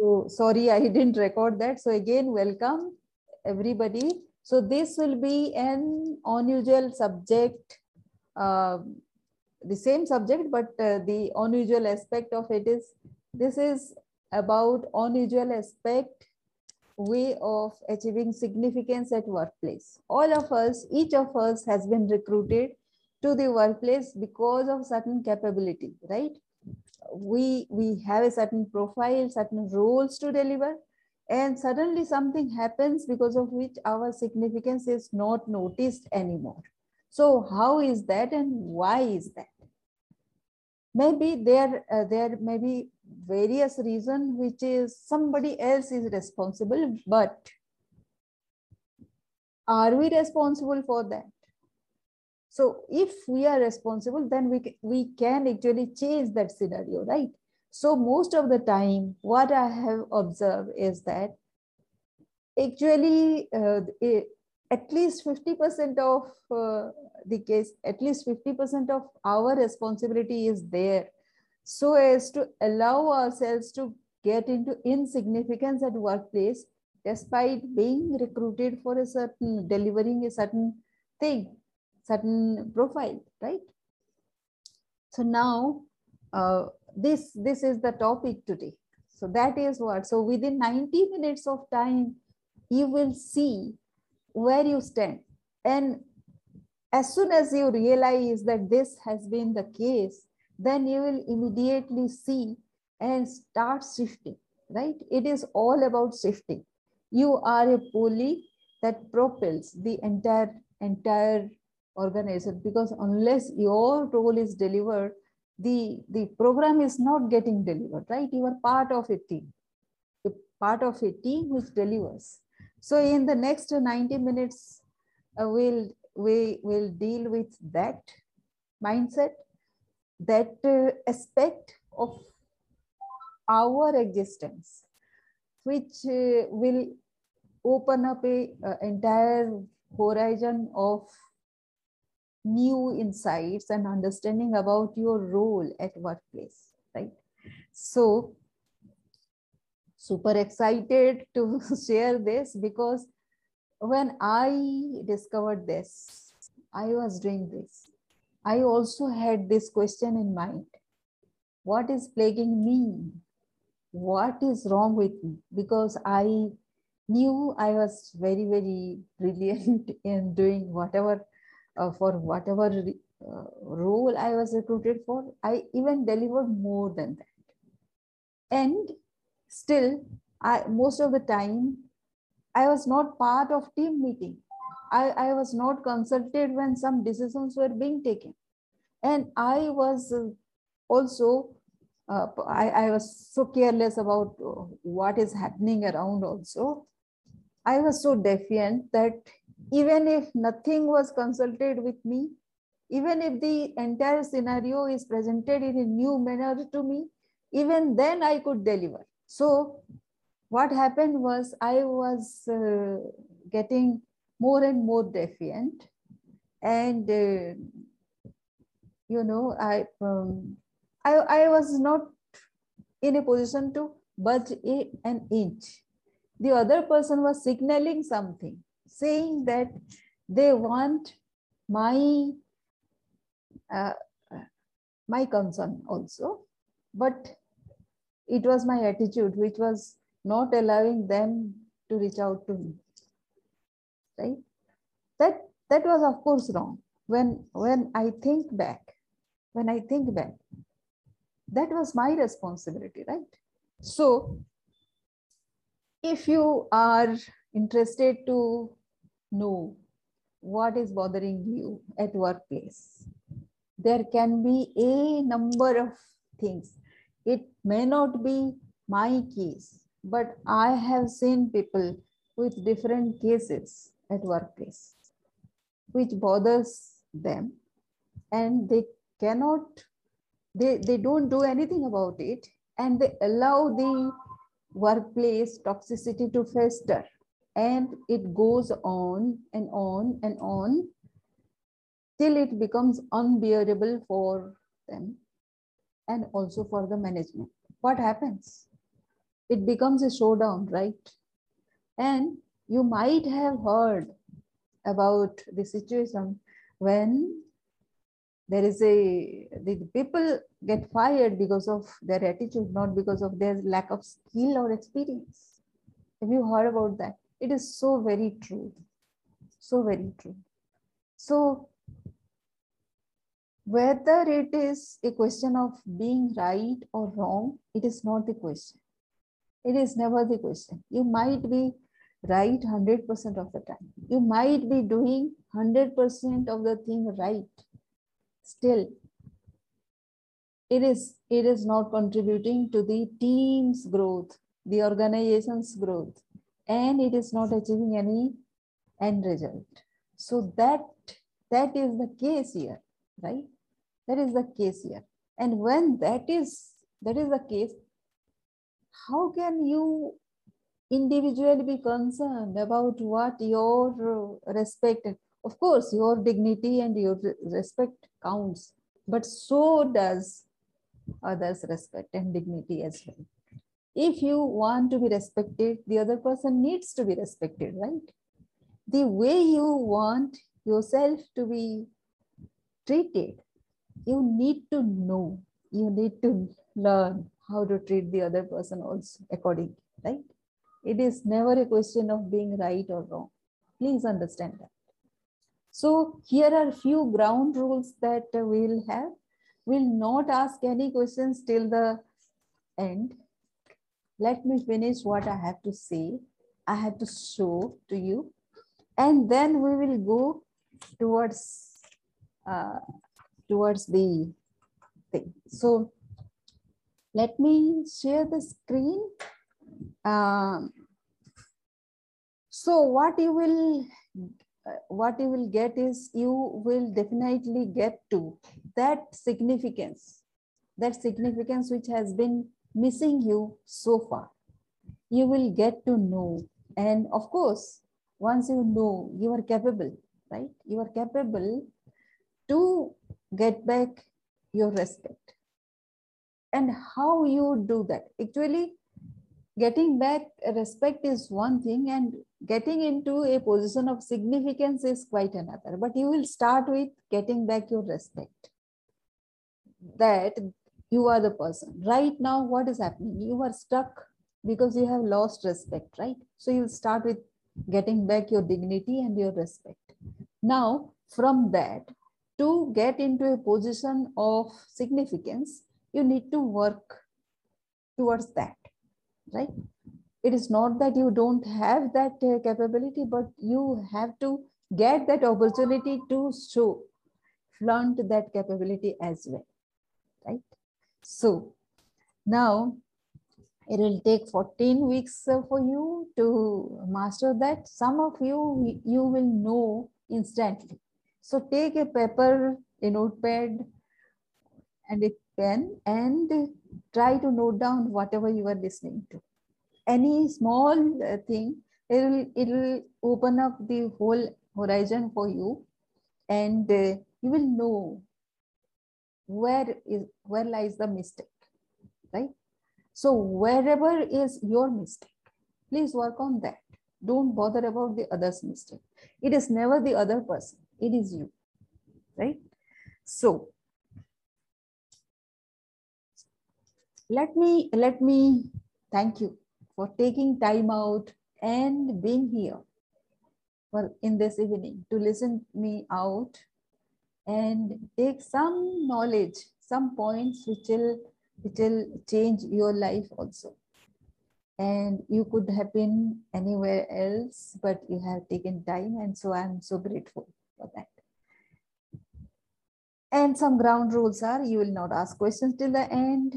So sorry, I didn't record that. So again, welcome everybody. So this will be an unusual subject, uh, the same subject, but uh, the unusual aspect of it is, this is about unusual aspect way of achieving significance at workplace. All of us, each of us has been recruited to the workplace because of certain capability, right? We, we have a certain profile, certain roles to deliver, and suddenly something happens because of which our significance is not noticed anymore. So how is that and why is that? Maybe there, uh, there may be various reason which is somebody else is responsible, but are we responsible for that? So if we are responsible, then we, we can actually change that scenario, right? So most of the time, what I have observed is that actually uh, at least 50% of uh, the case, at least 50% of our responsibility is there so as to allow ourselves to get into insignificance at workplace despite being recruited for a certain delivering a certain thing certain profile right so now uh, this this is the topic today so that is what so within 90 minutes of time you will see where you stand and as soon as you realize that this has been the case then you will immediately see and start shifting, right? It is all about shifting. You are a pulley that propels the entire, entire organization because unless your role is delivered, the, the program is not getting delivered, right? You are part of a team, a part of a team which delivers. So in the next 90 minutes, uh, we'll, we will deal with that mindset that uh, aspect of our existence, which uh, will open up a uh, entire horizon of new insights and understanding about your role at workplace, right? So, super excited to share this because when I discovered this, I was doing this I also had this question in mind What is plaguing me? What is wrong with me? Because I knew I was very, very brilliant in doing whatever, uh, for whatever uh, role I was recruited for. I even delivered more than that. And still, I, most of the time, I was not part of team meeting. I, I was not consulted when some decisions were being taken. And I was uh, also, uh, I, I was so careless about uh, what is happening around also. I was so defiant that even if nothing was consulted with me, even if the entire scenario is presented in a new manner to me, even then I could deliver. So what happened was I was uh, getting more and more defiant and uh, you know i um, I, I was not in a position to budge a, an inch the other person was signaling something saying that they want my uh, my concern also. But it was my attitude which was not allowing them to reach out to me right? That that was of course wrong. When when i think back when i think back that was my responsibility right? So if you are interested to know what is bothering you at workplace? There can be a number of things. It may not be my case but i have seen people with different cases at workplace, which bothers them and they cannot, they, they don't do anything about it and they allow the workplace toxicity to fester and it goes on and on and on till it becomes unbearable for them and also for the management. What happens? it becomes a showdown, right? And you might have heard about the situation when there is a the people get fired because of their attitude not because of their lack of skill or experience have you heard about that it is so very true. So very true. So whether it is a question of being right or wrong it is not the question. It is never the question. You might be right 100% of the time. You might be doing 100% of the thing right. Still, it is, it is not contributing to the team's growth, the organization's growth, and it is not achieving any end result. So that, that is the case here, right? That is the case here. And when that is, that is the case, how can you individually be concerned about what your respect of course your dignity and your respect counts but so does others respect and dignity as well if you want to be respected the other person needs to be respected right the way you want yourself to be treated you need to know you need to learn how to treat the other person also accordingly right it is never a question of being right or wrong. Please understand that. So here are few ground rules that we'll have. We'll not ask any questions till the end. Let me finish what I have to say. I have to show to you. And then we will go towards, uh, towards the thing. So let me share the screen. Um, so what you will uh, what you will get is you will definitely get to that significance that significance which has been missing you so far. You will get to know. And of course once you know you are capable right? You are capable to get back your respect. And how you do that? Actually getting back respect is one thing and getting into a position of significance is quite another. But you will start with getting back your respect. That you are the person. Right now what is happening? You are stuck because you have lost respect right? So you start with getting back your dignity and your respect. Now from that to get into a position of significance you need to work towards that right? It is not that you don't have that uh, capability but you have to get that opportunity to show flaunt that capability as well right so now it will take 14 weeks uh, for you to master that some of you you will know instantly so take a paper a notepad and a pen and try to note down whatever you are listening to. Any small uh, thing, it will, it will open up the whole horizon for you and uh, you will know where is where lies the mistake, right? So wherever is your mistake, please work on that. Don't bother about the other's mistake. It is never the other person. It is you, right? So let me let me thank you for taking time out and being here for in this evening to listen me out and take some knowledge some points which will which will change your life also. And you could have been anywhere else but you have taken time and so i'm so grateful for that. And some ground rules are you will not ask questions till the end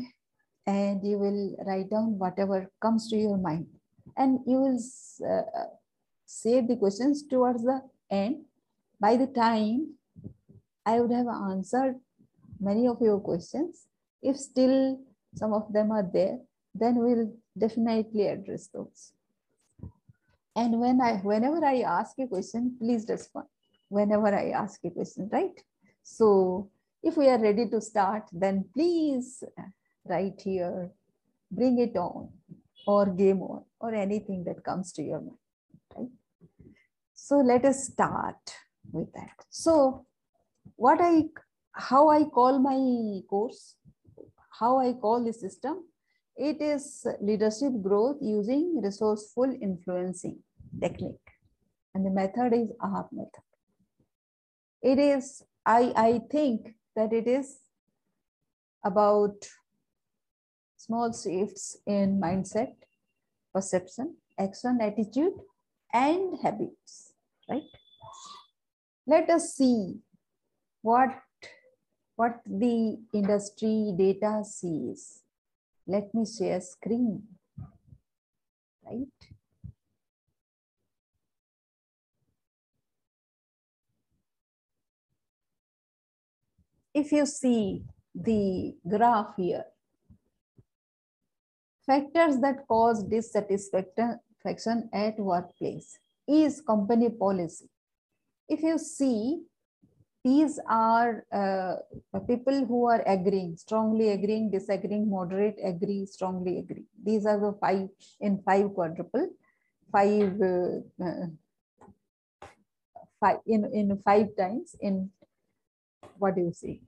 and you will write down whatever comes to your mind. And you will uh, save the questions towards the end. By the time i would have answered many of your questions if still some of them are there then we'll definitely address those and when i whenever i ask a question please respond whenever i ask a question right so if we are ready to start then please right here. Bring it on. or game on or anything that comes to your mind, right? So let us start with that. So what I, how I call my course, how I call the system, it is leadership growth using resourceful influencing technique. And the method is AHAP method. It is, I, I think that it is about small shifts in mindset, perception, action, attitude, and habits, right? Let us see what, what the industry data sees. Let me share screen, right? If you see the graph here, factors that cause dissatisfaction at workplace is company policy. If you see, these are uh, people who are agreeing, strongly agreeing, disagreeing, moderate, agree, strongly agree. These are the five in five quadruple, five, uh, five in, in five times in what do you say?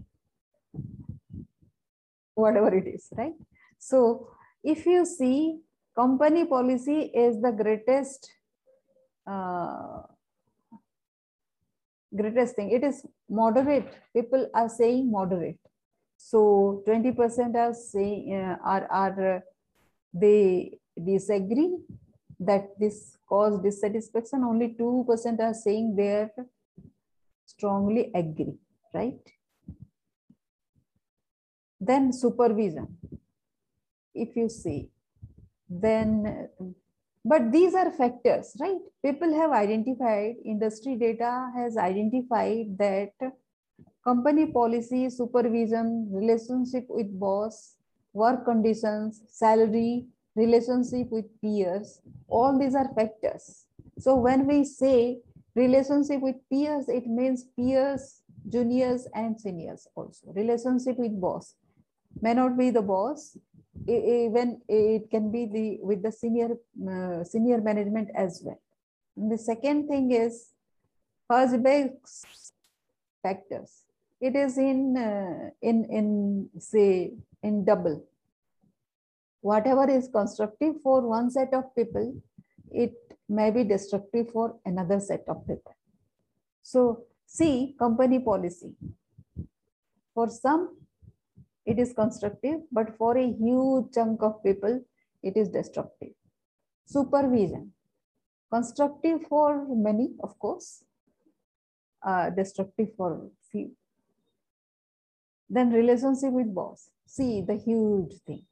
Whatever it is, right? So if you see company policy is the greatest uh, greatest thing. It is moderate. People are saying moderate. So 20% are saying uh, are are uh, they disagree that this cause dissatisfaction. Only 2% are saying they are strongly agree, right? Then supervision. If you see, then but these are factors, right? People have identified, industry data has identified that company policy, supervision, relationship with boss, work conditions, salary, relationship with peers, all these are factors. So when we say relationship with peers, it means peers, juniors and seniors also. Relationship with boss may not be the boss, even it can be the with the senior uh, senior management as well. And the second thing is Herzberg's factors. It is in uh, in in say in double. Whatever is constructive for one set of people, it may be destructive for another set of people. So see company policy. For some, it is constructive, but for a huge chunk of people, it is destructive. Supervision, constructive for many, of course, uh, destructive for few. Then relationship with boss, see the huge thing,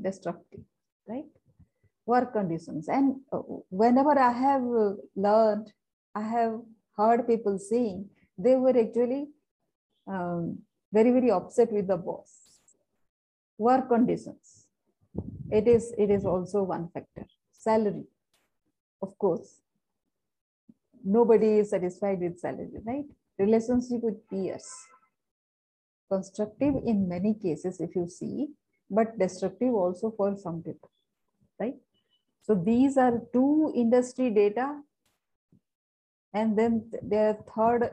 destructive, right? Work conditions. And uh, whenever I have learned, I have heard people saying they were actually um, very, very upset with the boss work conditions. It is it is also one factor. Salary. Of course nobody is satisfied with salary right? Relationship with peers. Constructive in many cases if you see but destructive also for some people right? So these are two industry data. And then their third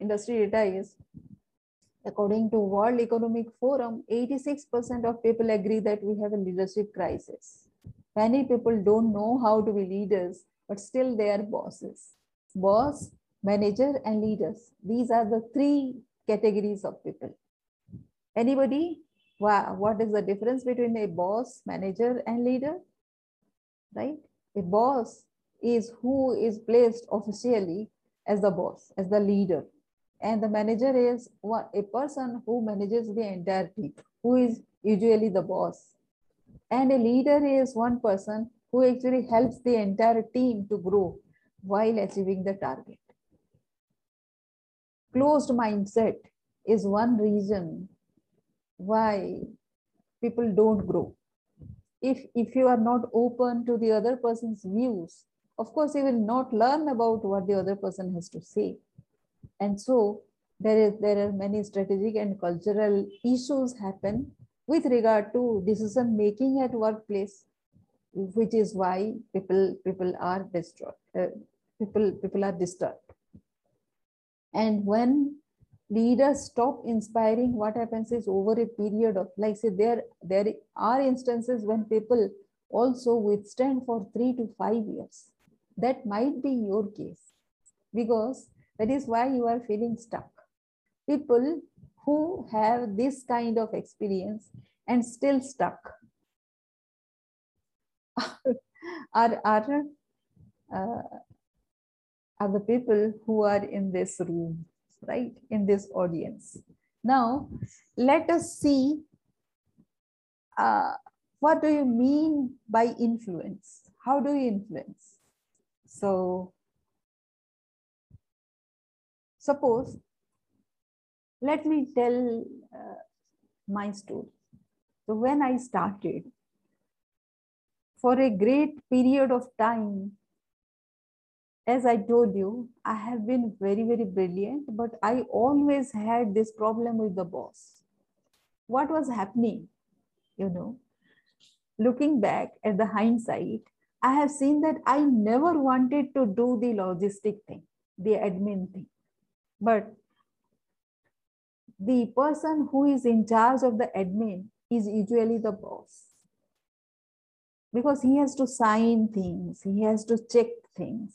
industry data is According to World Economic Forum, 86% of people agree that we have a leadership crisis. Many people don't know how to be leaders, but still they are bosses. Boss, manager, and leaders. These are the three categories of people. Anybody? Wow, what is the difference between a boss, manager, and leader? Right? A boss is who is placed officially as the boss, as the leader and the manager is a person who manages the entire team who is usually the boss. And a leader is one person who actually helps the entire team to grow while achieving the target. Closed mindset is one reason why people don't grow. If if you are not open to the other person's views of course you will not learn about what the other person has to say and so there is there are many strategic and cultural issues happen with regard to decision making at workplace which is why people people are destroyed. Uh, people people are disturbed. And when leaders stop inspiring, what happens is over a period of, like say, there there are instances when people also withstand for three to five years. That might be your case because that is why you are feeling stuck. People who have this kind of experience and still stuck are, are, uh, are the people who are in this room, right? In this audience. Now, let us see uh, what do you mean by influence? How do you influence? So, suppose, let me tell uh, my story. So, when I started, for a great period of time, as I told you, I have been very, very brilliant, but I always had this problem with the boss. What was happening? You know, looking back at the hindsight, I have seen that I never wanted to do the logistic thing, the admin thing. But the person who is in charge of the admin is usually the boss. Because he has to sign things, he has to check things.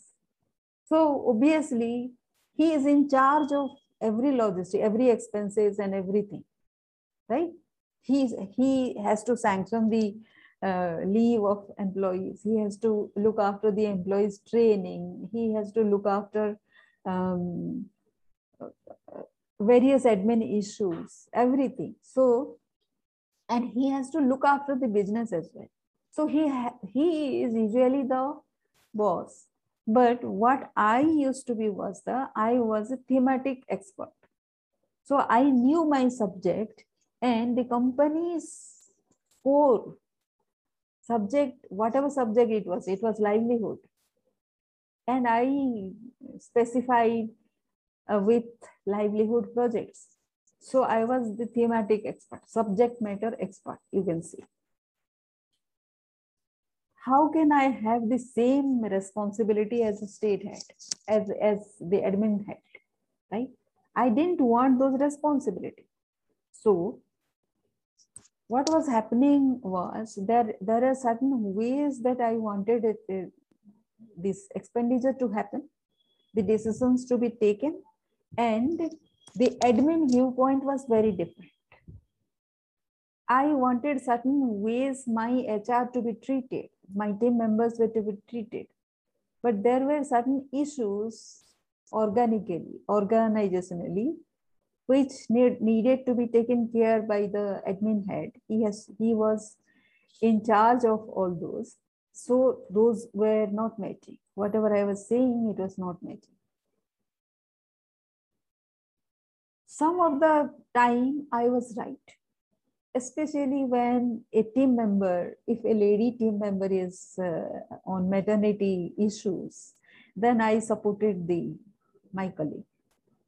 So obviously, he is in charge of every logistic, every expenses and everything, right? He's, he has to sanction the uh, leave of employees. He has to look after the employees' training. He has to look after um, various admin issues, everything. So, and he has to look after the business as well. So he he is usually the boss. But what I used to be was the I was a thematic expert. So I knew my subject and the company's core subject, whatever subject it was, it was livelihood. And I specified uh, with livelihood projects. So I was the thematic expert, subject matter expert, you can see. How can I have the same responsibility as a state head, as, as the admin head, right? I didn't want those responsibilities. So what was happening was there there are certain ways that I wanted it, uh, this expenditure to happen, the decisions to be taken, and the admin viewpoint was very different. I wanted certain ways my HR to be treated, my team members were to be treated, but there were certain issues organically, organizationally, which need, needed to be taken care by the admin head. He has he was in charge of all those. So those were not matching. Whatever I was saying, it was not matching. Some of the time I was right, especially when a team member, if a lady team member is uh, on maternity issues, then I supported the my colleague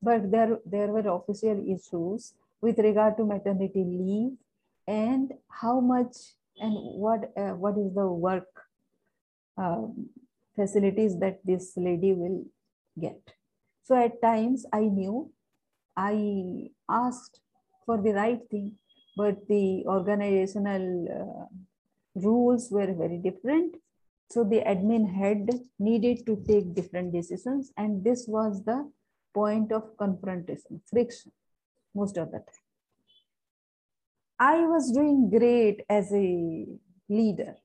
but there, there were official issues with regard to maternity leave and how much and what, uh, what is the work um, facilities that this lady will get. So at times I knew I asked for the right thing, but the organizational uh, rules were very different. So the admin head needed to take different decisions and this was the point of confrontation, friction, most of the time. I was doing great as a leader,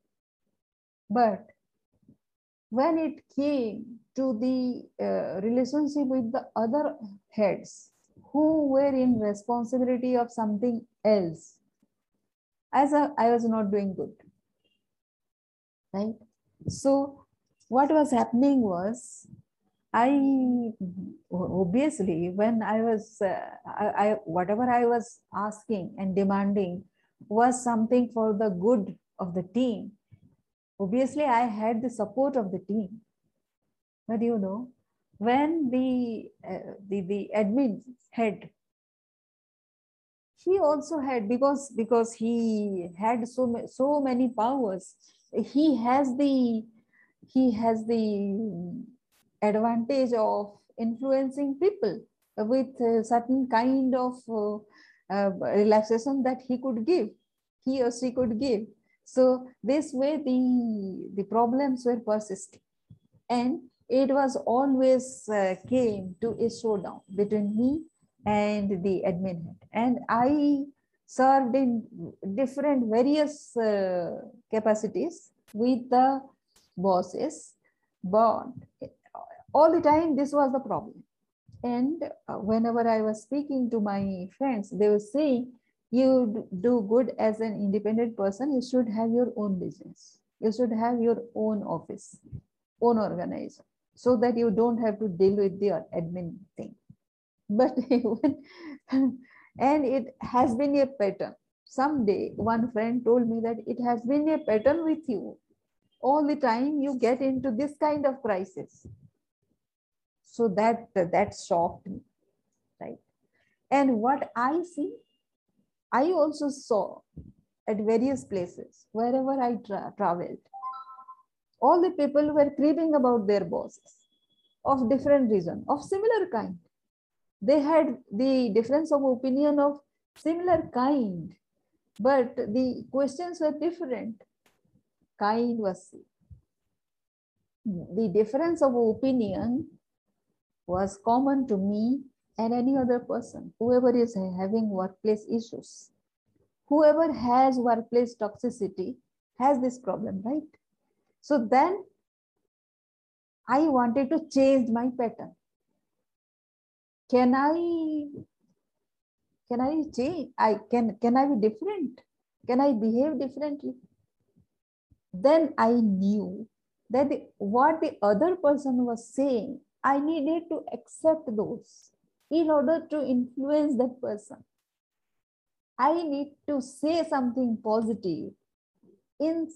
but when it came to the uh, relationship with the other heads who were in responsibility of something else, as a, I was not doing good, right? So what was happening was I obviously when I was uh, I, I, whatever I was asking and demanding was something for the good of the team. Obviously, I had the support of the team, but you know when the uh, the the admin head he also had because because he had so so many powers he has the he has the advantage of influencing people with certain kind of uh, uh, relaxation that he could give he or she could give. So this way the the problems were persisting. And it was always uh, came to a showdown between me and the admin head. And i served in different various uh, capacities with the bosses but all the time this was the problem. And uh, whenever i was speaking to my friends they were saying you do good as an independent person. You should have your own business. You should have your own office own organization so that you don't have to deal with the admin thing. But and it has been a pattern. Someday one friend told me that it has been a pattern with you. All the time you get into this kind of crisis. So that that shocked me right? And what i see i also saw at various places wherever i tra traveled all the people were creeping about their bosses of different reason of similar kind. They had the difference of opinion of similar kind but the questions were different. Kind was the difference of opinion was common to me and any other person. Whoever is having workplace issues whoever has workplace toxicity has this problem right so then i wanted to change my pattern. Can i can i change? I can can i be different? Can i behave differently? Then i knew that the, what the other person was saying i needed to accept those in order to influence that person. I need to say something positive in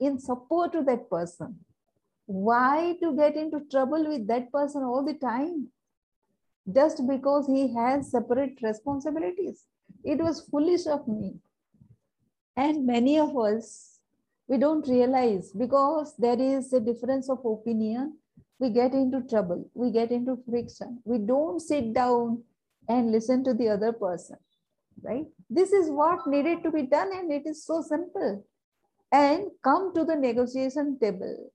in support to that person why to get into trouble with that person all the time just because he has separate responsibilities. It was foolish of me. And many of us, we don't realize because there is a difference of opinion, we get into trouble, we get into friction. We don't sit down and listen to the other person, right? This is what needed to be done, and it is so simple. And come to the negotiation table,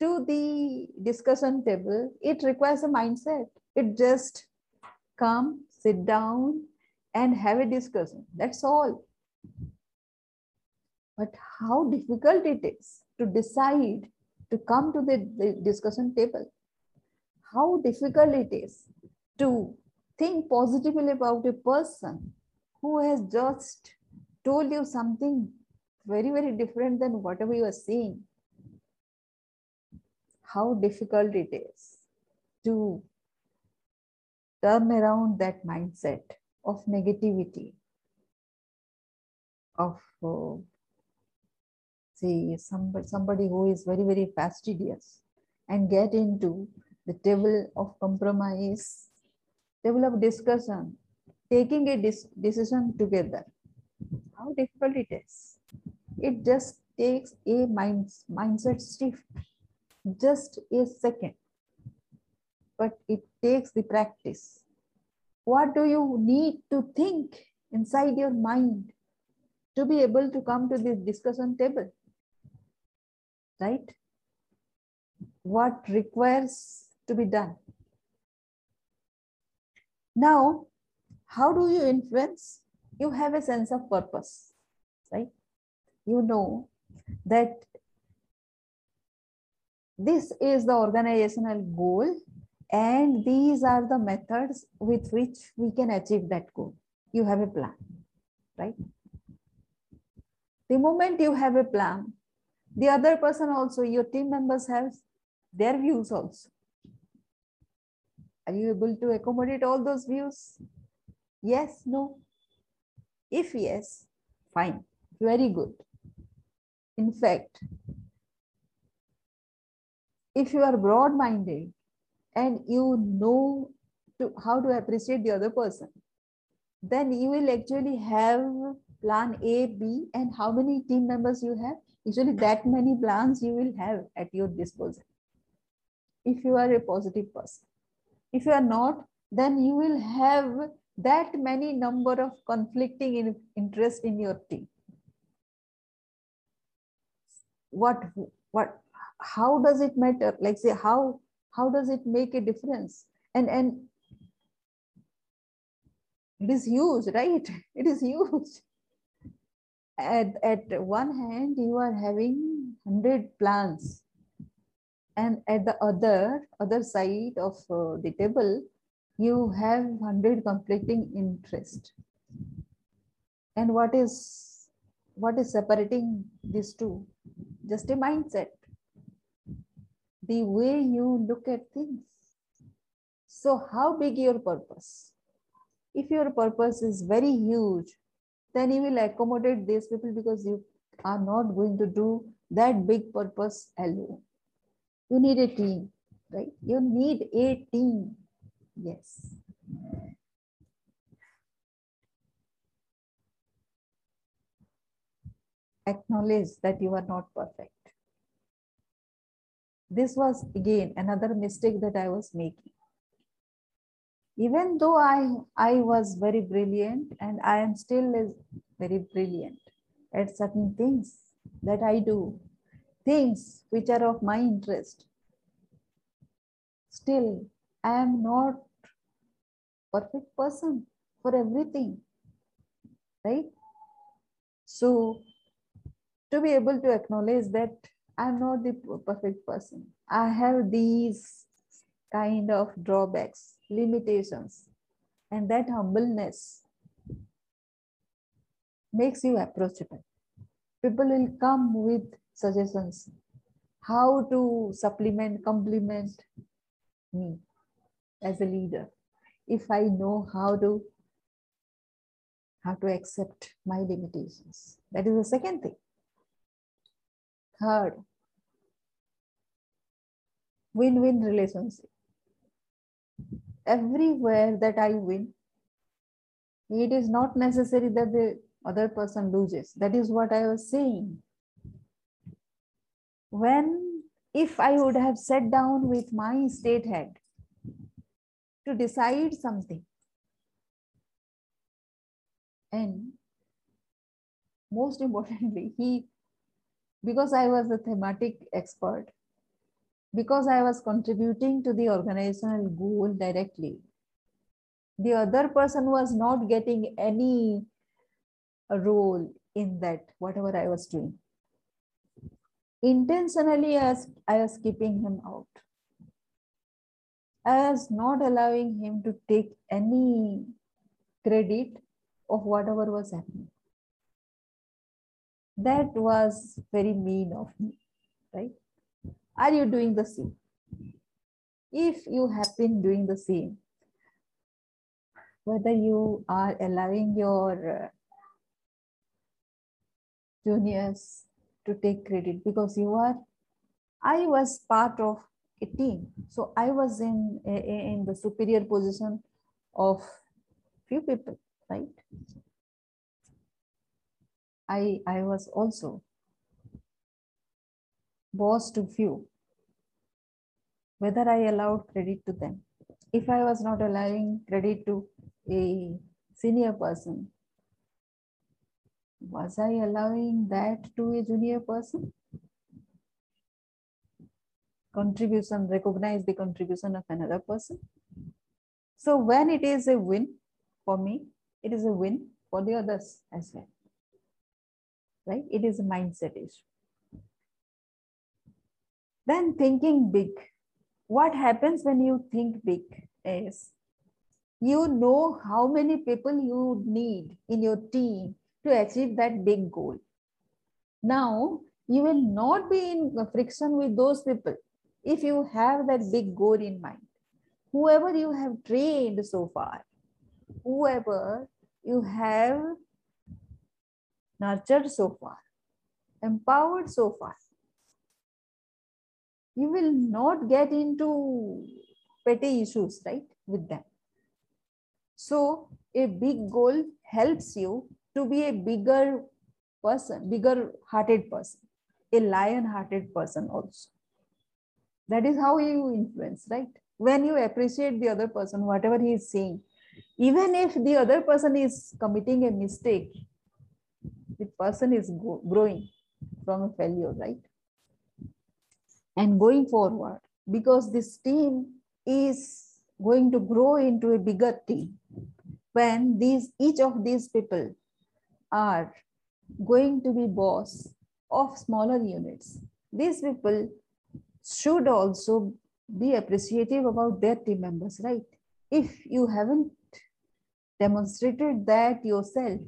to the discussion table, it requires a mindset it just come, sit down, and have a discussion. That's all. But how difficult it is to decide to come to the, the discussion table. How difficult it is to think positively about a person who has just told you something very, very different than whatever you are seeing. How difficult it is to turn around that mindset of negativity, of uh, say somebody, somebody who is very, very fastidious and get into the table of compromise, table of discussion, taking a decision together. How difficult it is. It just takes a mind, mindset shift, just a second but it takes the practice. What do you need to think inside your mind to be able to come to this discussion table? Right? What requires to be done? Now, how do you influence? You have a sense of purpose, right? You know that this is the organizational goal and these are the methods with which we can achieve that goal. You have a plan, right? The moment you have a plan, the other person also, your team members have their views also. Are you able to accommodate all those views? Yes, no? If yes, fine, very good. In fact, if you are broad-minded, and you know to, how to appreciate the other person, then you will actually have plan A, B, and how many team members you have? Usually that many plans you will have at your disposal. If you are a positive person. If you are not, then you will have that many number of conflicting in interest in your team. What, what, how does it matter? Like say, how, how does it make a difference? And, and it is huge, right? It is huge. At, at one hand, you are having 100 plants. And at the other, other side of uh, the table, you have 100 conflicting interest. And what is, what is separating these two? Just a mindset. The way you look at things. So how big your purpose? If your purpose is very huge, then you will accommodate these people because you are not going to do that big purpose alone. You need a team, right? You need a team. Yes. Acknowledge that you are not perfect. This was again another mistake that I was making even though I, I was very brilliant and I am still very brilliant at certain things that I do, things which are of my interest, still I am not perfect person for everything, right? So to be able to acknowledge that I'm not the perfect person, I have these kind of drawbacks, limitations, and that humbleness makes you approachable. People will come with suggestions how to supplement, complement me as a leader. If I know how to how to accept my limitations. That is the second thing. Third, win-win relationship everywhere that I win, it is not necessary that the other person loses. That is what I was saying. When, if I would have sat down with my state head to decide something, and most importantly, he, because I was a thematic expert, because I was contributing to the organizational goal directly. The other person was not getting any role in that, whatever I was doing. Intentionally, I was, I was keeping him out. I was not allowing him to take any credit of whatever was happening. That was very mean of me, right? Are you doing the same? If you have been doing the same, whether you are allowing your uh, juniors to take credit because you are, I was part of a team. So I was in, in the superior position of few people, right? I, I was also boss to few whether I allowed credit to them. If I was not allowing credit to a senior person, was I allowing that to a junior person? Contribution, recognize the contribution of another person. So when it is a win for me, it is a win for the others as well. Right? It is a mindset issue. Then thinking big what happens when you think big is you know how many people you need in your team to achieve that big goal. Now, you will not be in friction with those people if you have that big goal in mind. Whoever you have trained so far, whoever you have nurtured so far, empowered so far, you will not get into petty issues, right, with them. So a big goal helps you to be a bigger person, bigger hearted person. a lion-hearted person also. That is how you influence, right? When you appreciate the other person, whatever he is saying, even if the other person is committing a mistake, the person is growing from a failure, right? And going forward, because this team is going to grow into a bigger team when these each of these people are going to be boss of smaller units these people should also be appreciative about their team members right if you haven't demonstrated that yourself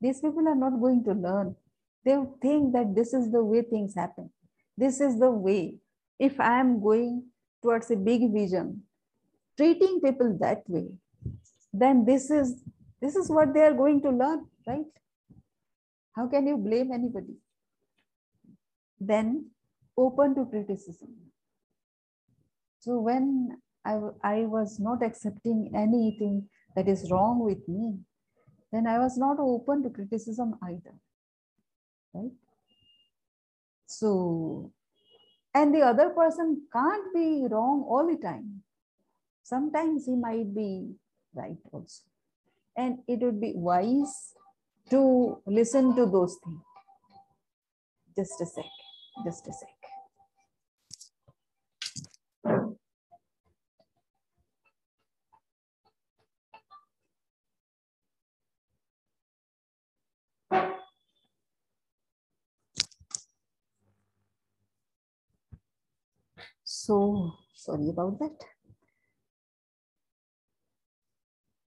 these people are not going to learn. They think that this is the way things happen. This is the way. If i am going towards a big vision treating people that way then this is this is what they are going to learn right? How can you blame anybody? Then open to criticism. So when I, I was not accepting anything that is wrong with me then i was not open to criticism either right so and the other person can't be wrong all the time sometimes he might be right also. And it would be wise to listen to those things. Just a sec, just a sec. So sorry about that.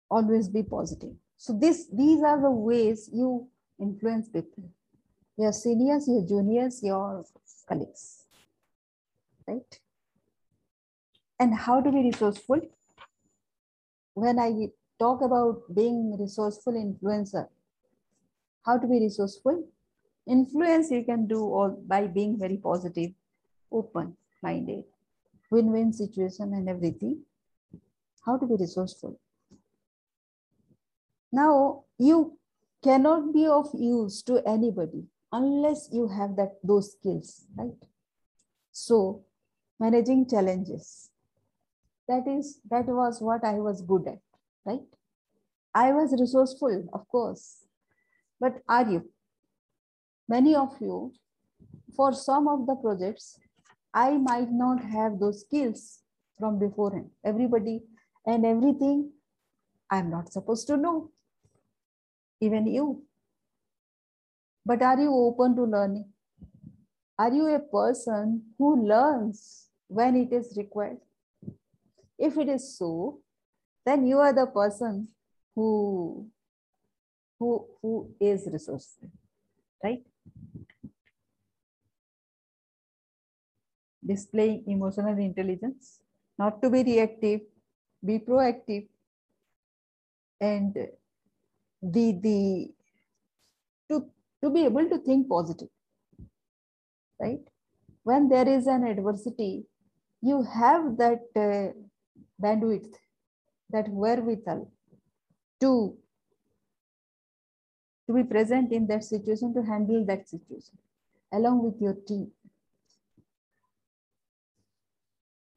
always be positive. So this, these are the ways you influence people. Your seniors, your juniors, your colleagues, right? And how to be resourceful? When I talk about being resourceful influencer, how to be resourceful? Influence you can do all by being very positive, open-minded, win-win situation and everything. How to be resourceful? Now, you cannot be of use to anybody unless you have that those skills, right? So, managing challenges. That is, that was what I was good at, right? I was resourceful, of course. But are you? Many of you, for some of the projects, I might not have those skills from beforehand. Everybody and everything I'm not supposed to know even you. But are you open to learning? Are you a person who learns when it is required? If it is so, then you are the person who, who, who is resourceful, right? Displaying emotional intelligence, not to be reactive, be proactive, and the the to to be able to think positive right? When there is an adversity you have that uh, bandwidth that wherewithal to to be present in that situation to handle that situation along with your team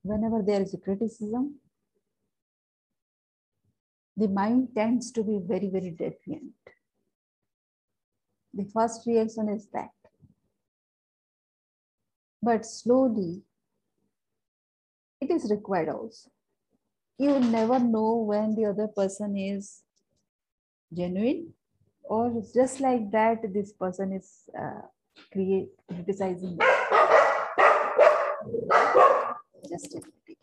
whenever there is a criticism the mind tends to be very, very defiant. The first reaction is that. But slowly, it is required also. You never know when the other person is genuine or just like that, this person is uh, create, criticizing. Just a minute.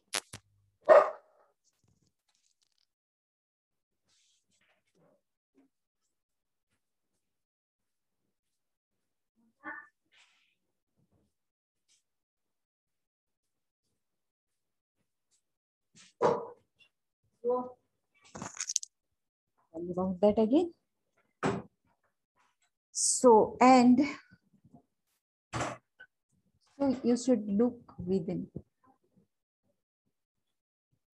about that again. So, and so you should look within.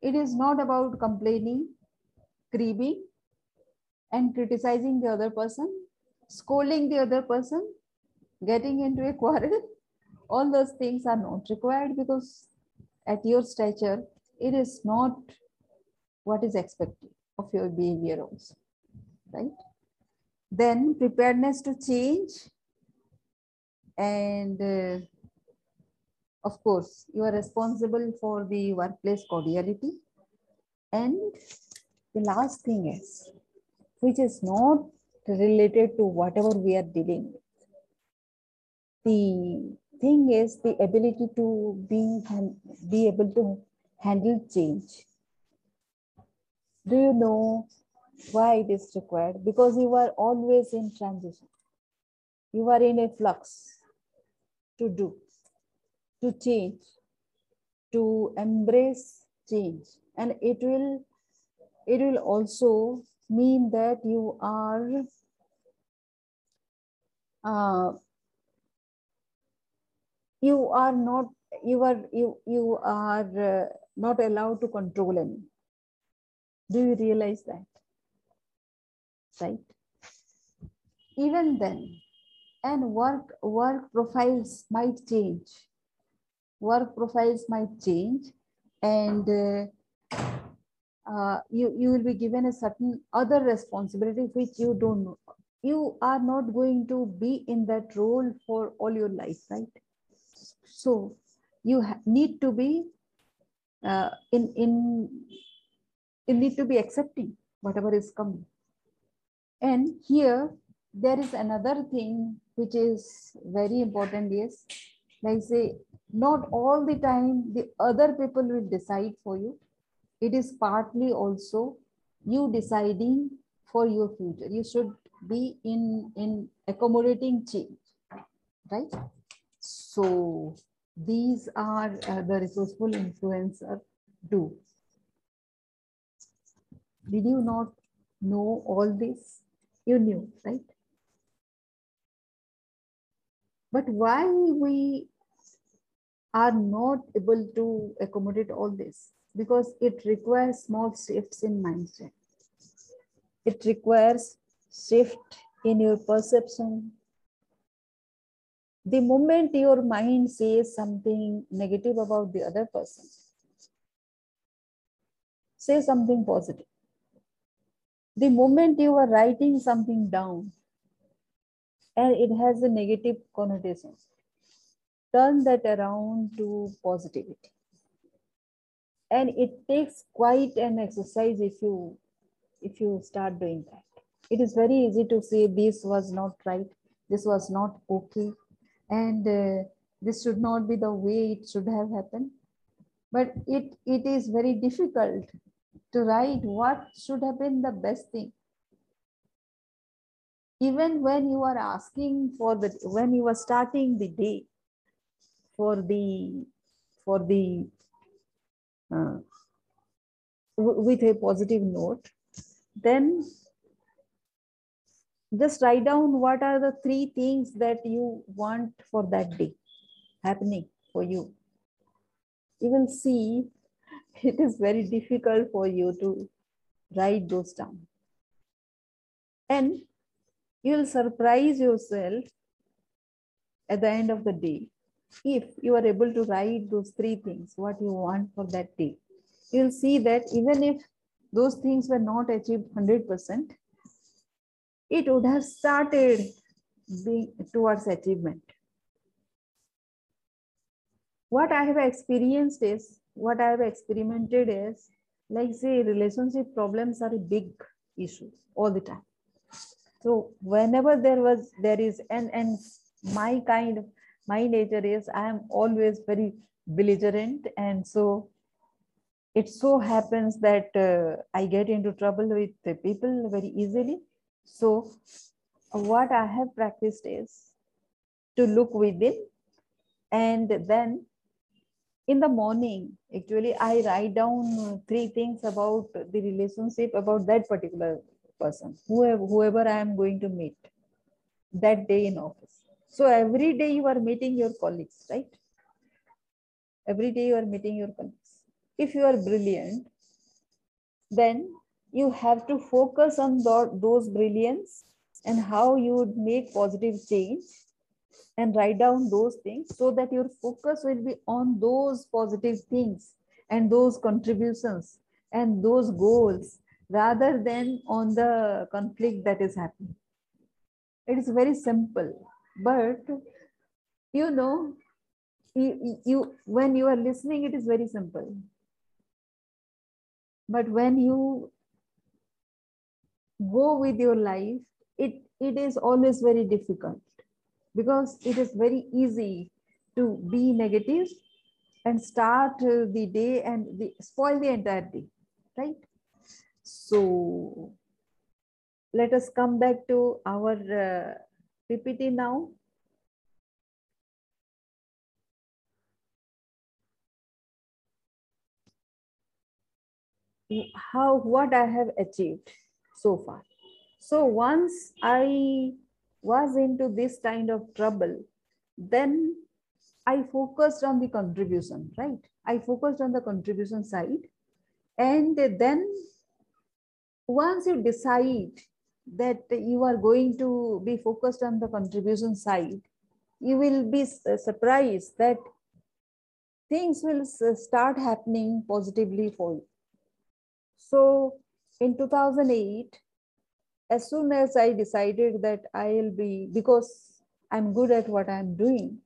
It is not about complaining, grieving, and criticizing the other person, scolding the other person. getting into a quarrel, all those things are not required because at your stature, it is not what is expected of your behavior also, right? Then preparedness to change and uh, of course, you are responsible for the workplace cordiality. And the last thing is, which is not related to whatever we are dealing with. The thing is the ability to be, be able to handle change. Do you know why it is required? Because you are always in transition. You are in a flux to do, to change, to embrace change. And it will, it will also mean that you are uh, you are not you are you you are uh, not allowed to control any. Do you realize that? Right? Even then and work work profiles might change work profiles might change and uh, uh, you, you will be given a certain other responsibility which you don't know. You are not going to be in that role for all your life, right? So you need to be uh, in, in, you need to be accepting whatever is coming. And here, there is another thing which is very important, yes. Like say, not all the time the other people will decide for you it is partly also you deciding for your future. You should be in, in accommodating change, right? So these are uh, the resourceful influencer do. Did you not know all this? You knew, right? But why we are not able to accommodate all this? because it requires small shifts in mindset. It requires shift in your perception. The moment your mind says something negative about the other person, say something positive. The moment you are writing something down and it has a negative connotation, turn that around to positivity. And it takes quite an exercise if you if you start doing that. It is very easy to say this was not right. This was not okay. And uh, this should not be the way it should have happened. But it it is very difficult to write what should have been the best thing. Even when you are asking for the when you are starting the day for the for the uh, with a positive note, then just write down what are the three things that you want for that day happening for you. You will see it is very difficult for you to write those down. And you will surprise yourself at the end of the day if you are able to write those three things, what you want for that day, you'll see that even if those things were not achieved 100%, it would have started being towards achievement. What I have experienced is, what I have experimented is, like say relationship problems are a big issue all the time. So whenever there was, there is, and, and my kind of my nature is I am always very belligerent. And so it so happens that uh, I get into trouble with the people very easily. So what I have practiced is to look within and then in the morning actually i write down three things about the relationship about that particular person whoever, whoever i am going to meet that day in office so every day you are meeting your colleagues, right? Every day you are meeting your colleagues. If you are brilliant, then you have to focus on those brilliance and how you would make positive change and write down those things so that your focus will be on those positive things and those contributions and those goals rather than on the conflict that is happening. It is very simple, but you know, you, you when you are listening, it is very simple. But when you go with your life, it, it is always very difficult because it is very easy to be negative and start the day and the, spoil the entire day, right? So let us come back to our uh, PPT now. How, what I have achieved so far. So once I was into this kind of trouble, then I focused on the contribution, right? I focused on the contribution side. And then once you decide that you are going to be focused on the contribution side, you will be surprised that things will start happening positively for you. So in 2008, as soon as I decided that I'll be, because I'm good at what I'm doing,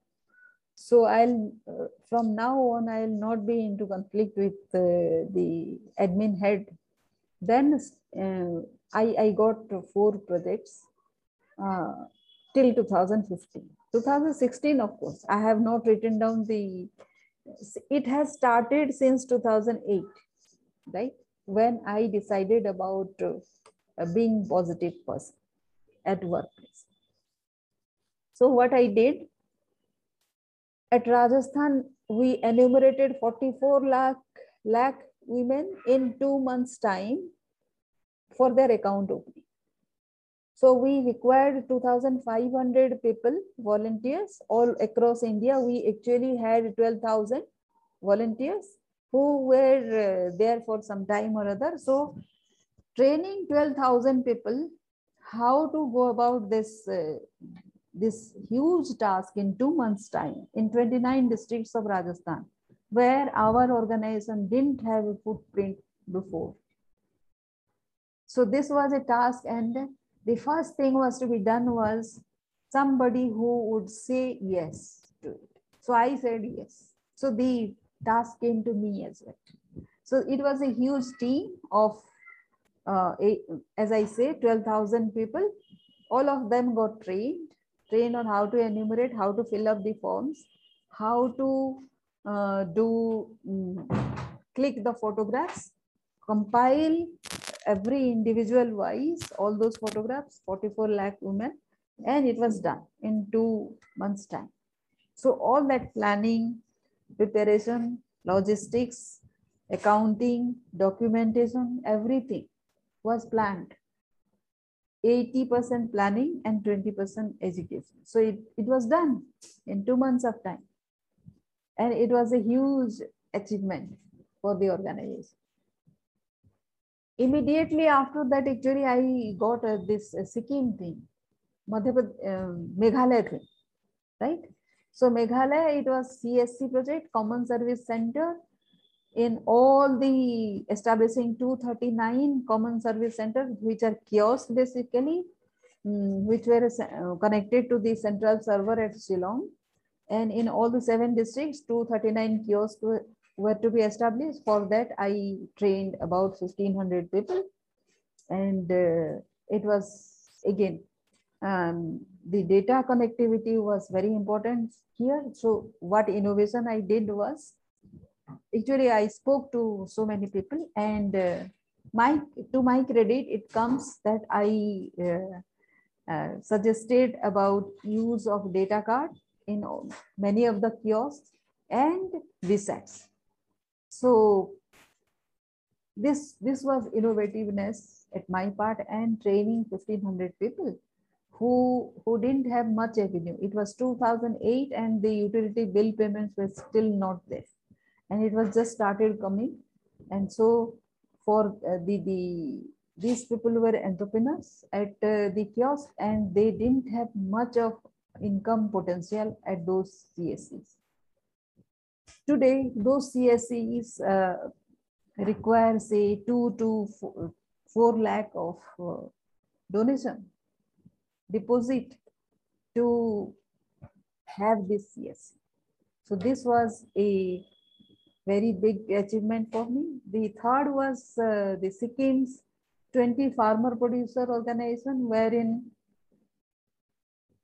so I'll, uh, from now on, I'll not be into conflict with uh, the admin head. Then uh, I, I got four projects uh, till 2015. 2016, of course, I have not written down the, it has started since 2008, right? When I decided about uh, being positive person at workplace. So what I did, at Rajasthan, we enumerated 44 lakh, lakh women in two months time for their account opening. So we required 2,500 people, volunteers all across India. We actually had 12,000 volunteers who were uh, there for some time or other. So training 12,000 people, how to go about this uh, this huge task in two months time in 29 districts of Rajasthan, where our organization didn't have a footprint before. So this was a task and the first thing was to be done was somebody who would say yes to it. So I said yes. So the task came to me as well. So it was a huge team of, uh, a, as I say, 12,000 people. All of them got trained trained on how to enumerate, how to fill up the forms, how to uh, do um, click the photographs, compile every individual wise, all those photographs, 44 lakh women, and it was done in two months time. So all that planning, preparation, logistics, accounting, documentation, everything was planned 80% planning and 20% education. So it, it was done in two months of time. And it was a huge achievement for the organization. Immediately after that, actually, I got uh, this uh, Sikkim thing, Madhya uh, Meghalaya thing, right? So Meghalaya, it was CSC project, Common Service Center, in all the establishing 239 common service centers, which are kiosks basically, um, which were uh, connected to the central server at Shillong. And in all the seven districts, 239 kiosks were, to be established. For that, I trained about 1500 people. And uh, it was, again, um, the data connectivity was very important here. So what innovation I did was actually I spoke to so many people and uh, my to my credit, it comes that I uh, uh, suggested about use of data card in many of the kiosks and VSATs. So this, this was innovativeness at my part and training 1500 people who, who didn't have much revenue. It was 2008 and the utility bill payments were still not there and it was just started coming. And so for uh, the, the these people were entrepreneurs at uh, the kiosk and they didn't have much of income potential at those CSCs. Today, those CSCs uh, require say two to four, four lakh of uh, donation deposit to have this CSC. So this was a very big achievement for me. The third was uh, the Sikkim's 20 farmer producer organization wherein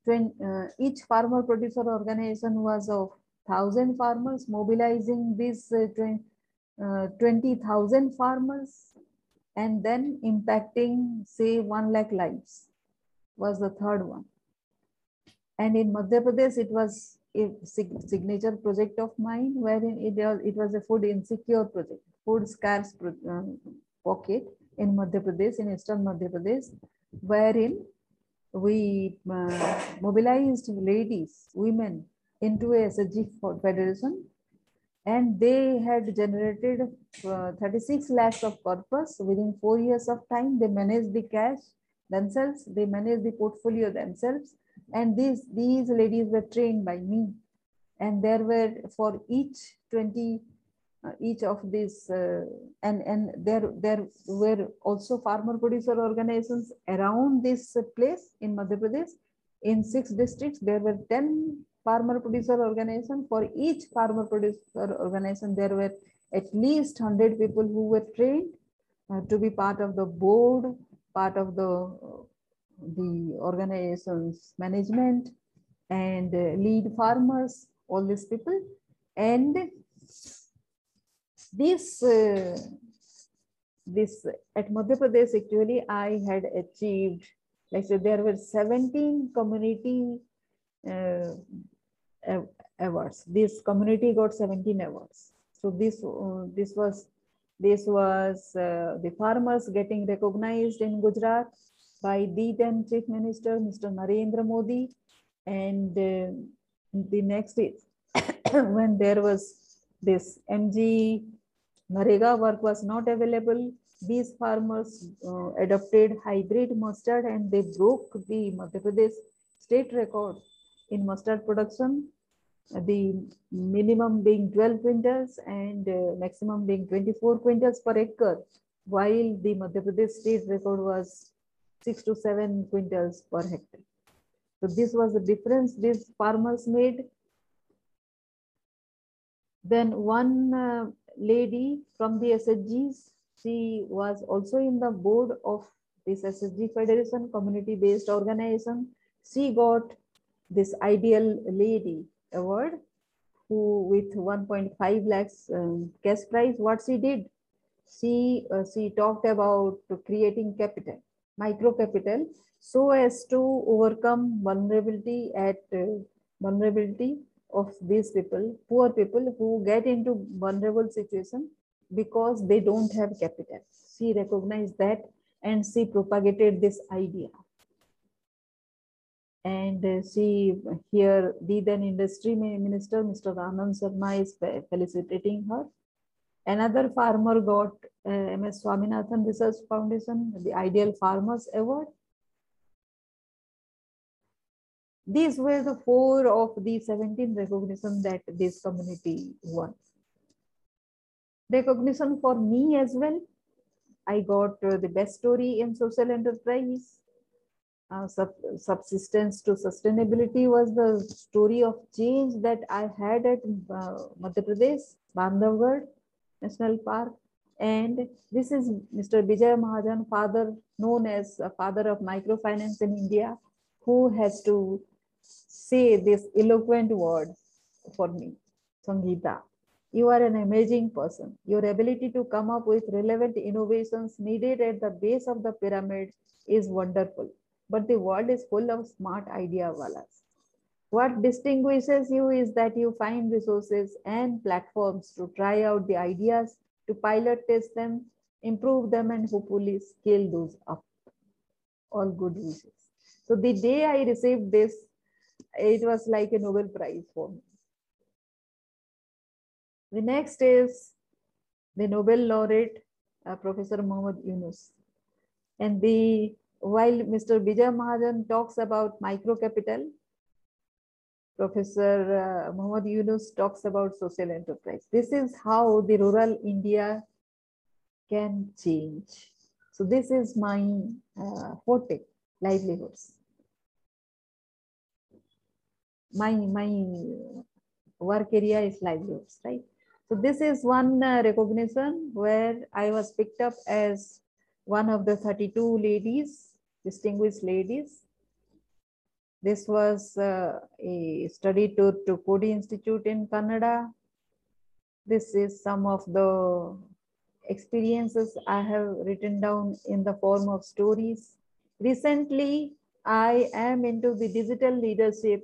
20, uh, each farmer producer organization was of 1000 farmers mobilizing these uh, 20,000 uh, farmers and then impacting say 1 lakh lives was the third one. And in Madhya Pradesh, it was a signature project of mine wherein it was, it was a food insecure project, food scarce uh, pocket in Madhya Pradesh, in eastern Madhya Pradesh, wherein we uh, mobilized ladies, women into a SHG federation and they had generated uh, 36 lakhs of corpus within four years of time. They managed the cash themselves, they managed the portfolio themselves and these, these ladies were trained by me. And there were for each 20, uh, each of these, uh, and, and there, there were also farmer producer organizations around this place in Madhya Pradesh. In six districts, there were 10 farmer producer organization. For each farmer producer organization, there were at least 100 people who were trained uh, to be part of the board, part of the the organization's management and uh, lead farmers, all these people. And this, uh, this at Madhya Pradesh, actually, I had achieved, like so there were 17 community uh, awards. This community got 17 awards. So this, uh, this was this was uh, the farmers getting recognized in Gujarat by the then Chief Minister, Mr. Narendra Modi. And uh, the next is when there was this MG Narega work was not available, these farmers uh, adopted hybrid mustard and they broke the Madhya Pradesh state record in mustard production, the minimum being 12 quintals and uh, maximum being 24 quintals per acre, while the Madhya Pradesh state record was six to seven quintals per hectare. So this was the difference these farmers made. Then one uh, lady from the SHGs, she was also in the board of this SHG Federation, community-based organization. She got this ideal lady award who with 1.5 lakhs um, cash prize, what she did, she, uh, she talked about creating capital micro capital so as to overcome vulnerability at uh, vulnerability of these people, poor people who get into vulnerable situation because they don't have capital. She recognized that and she propagated this idea. And uh, she here, the then industry minister, Mr. Anand Sharma is felicitating her Another farmer got uh, MS Swaminathan Research Foundation, the Ideal Farmers Award. These were the four of the 17 recognition that this community won. Recognition for me as well. I got uh, the best story in social enterprise. Uh, sub subsistence to sustainability was the story of change that I had at uh, Madhya Pradesh, Bandhavgarh. National Park. And this is Mr. Vijay Mahajan, father known as a father of microfinance in India, who has to say this eloquent word for me, Sangeeta. You are an amazing person. Your ability to come up with relevant innovations needed at the base of the pyramid is wonderful. But the world is full of smart idea walas. What distinguishes you is that you find resources and platforms to try out the ideas, to pilot test them, improve them, and hopefully scale those up. All good wishes. So the day I received this, it was like a Nobel Prize for me. The next is the Nobel laureate, uh, Professor Muhammad Yunus. And the while Mr. Vijay Mahajan talks about micro capital, Professor uh, Muhammad Yunus talks about social enterprise. This is how the rural India can change. So this is my uh, forte, livelihoods. My, my work area is livelihoods, right? So this is one uh, recognition where I was picked up as one of the 32 ladies, distinguished ladies. This was uh, a study tour to Coady Institute in Canada. This is some of the experiences I have written down in the form of stories. Recently, I am into the digital leadership,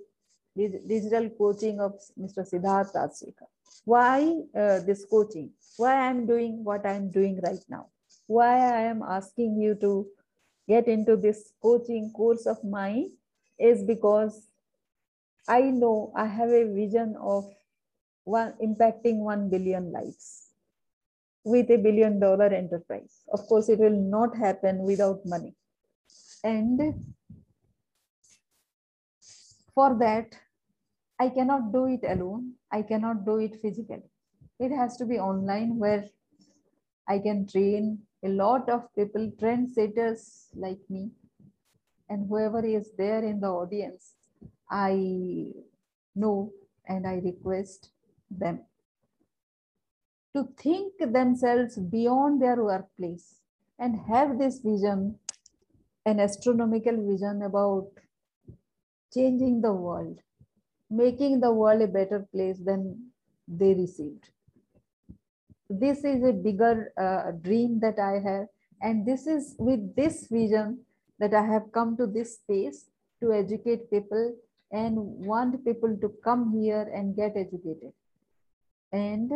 digital coaching of Mr. Siddharth Rajsekar. Why uh, this coaching? Why I'm doing what I'm doing right now? Why I am asking you to get into this coaching course of mine is because I know I have a vision of one impacting 1 billion lives with a billion dollar enterprise. Of course, it will not happen without money. And for that, I cannot do it alone. I cannot do it physically. It has to be online where I can train a lot of people, trendsetters like me, and whoever is there in the audience, I know and I request them to think themselves beyond their workplace and have this vision, an astronomical vision about changing the world, making the world a better place than they received. This is a bigger uh, dream that I have. And this is with this vision that I have come to this space to educate people and want people to come here and get educated. And